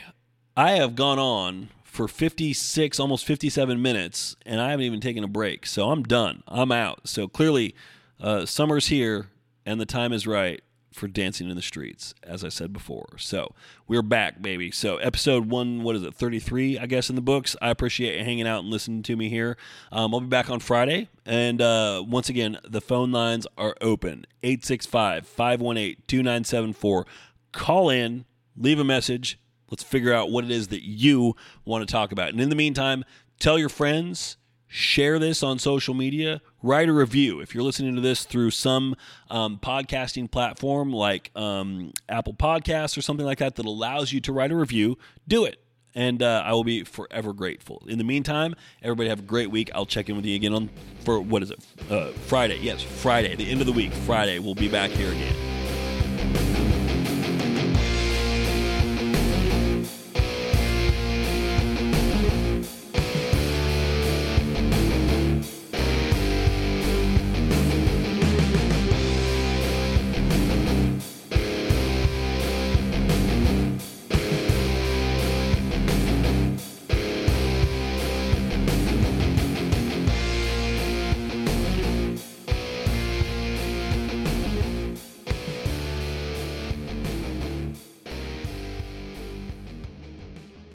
I have gone on for 56, almost 57 minutes, and I haven't even taken a break. So I'm done. I'm out. So clearly, uh, summer's here, and the time is right for Dancing in the Streets, as I said before. So we're back, baby. So episode one, what is it, 33, I guess, in the books. I appreciate you hanging out and listening to me here. Um, I'll be back on Friday. And uh, once again, the phone lines are open 865 518 2974. Call in, leave a message. Let's figure out what it is that you want to talk about. And in the meantime, tell your friends share this on social media, write a review. If you're listening to this through some um, podcasting platform like um, Apple Podcasts or something like that that allows you to write a review, do it. And uh, I will be forever grateful. In the meantime, everybody have a great week. I'll check in with you again on for what is it? Uh, Friday. Yes, Friday. The end of the week, Friday. We'll be back here again.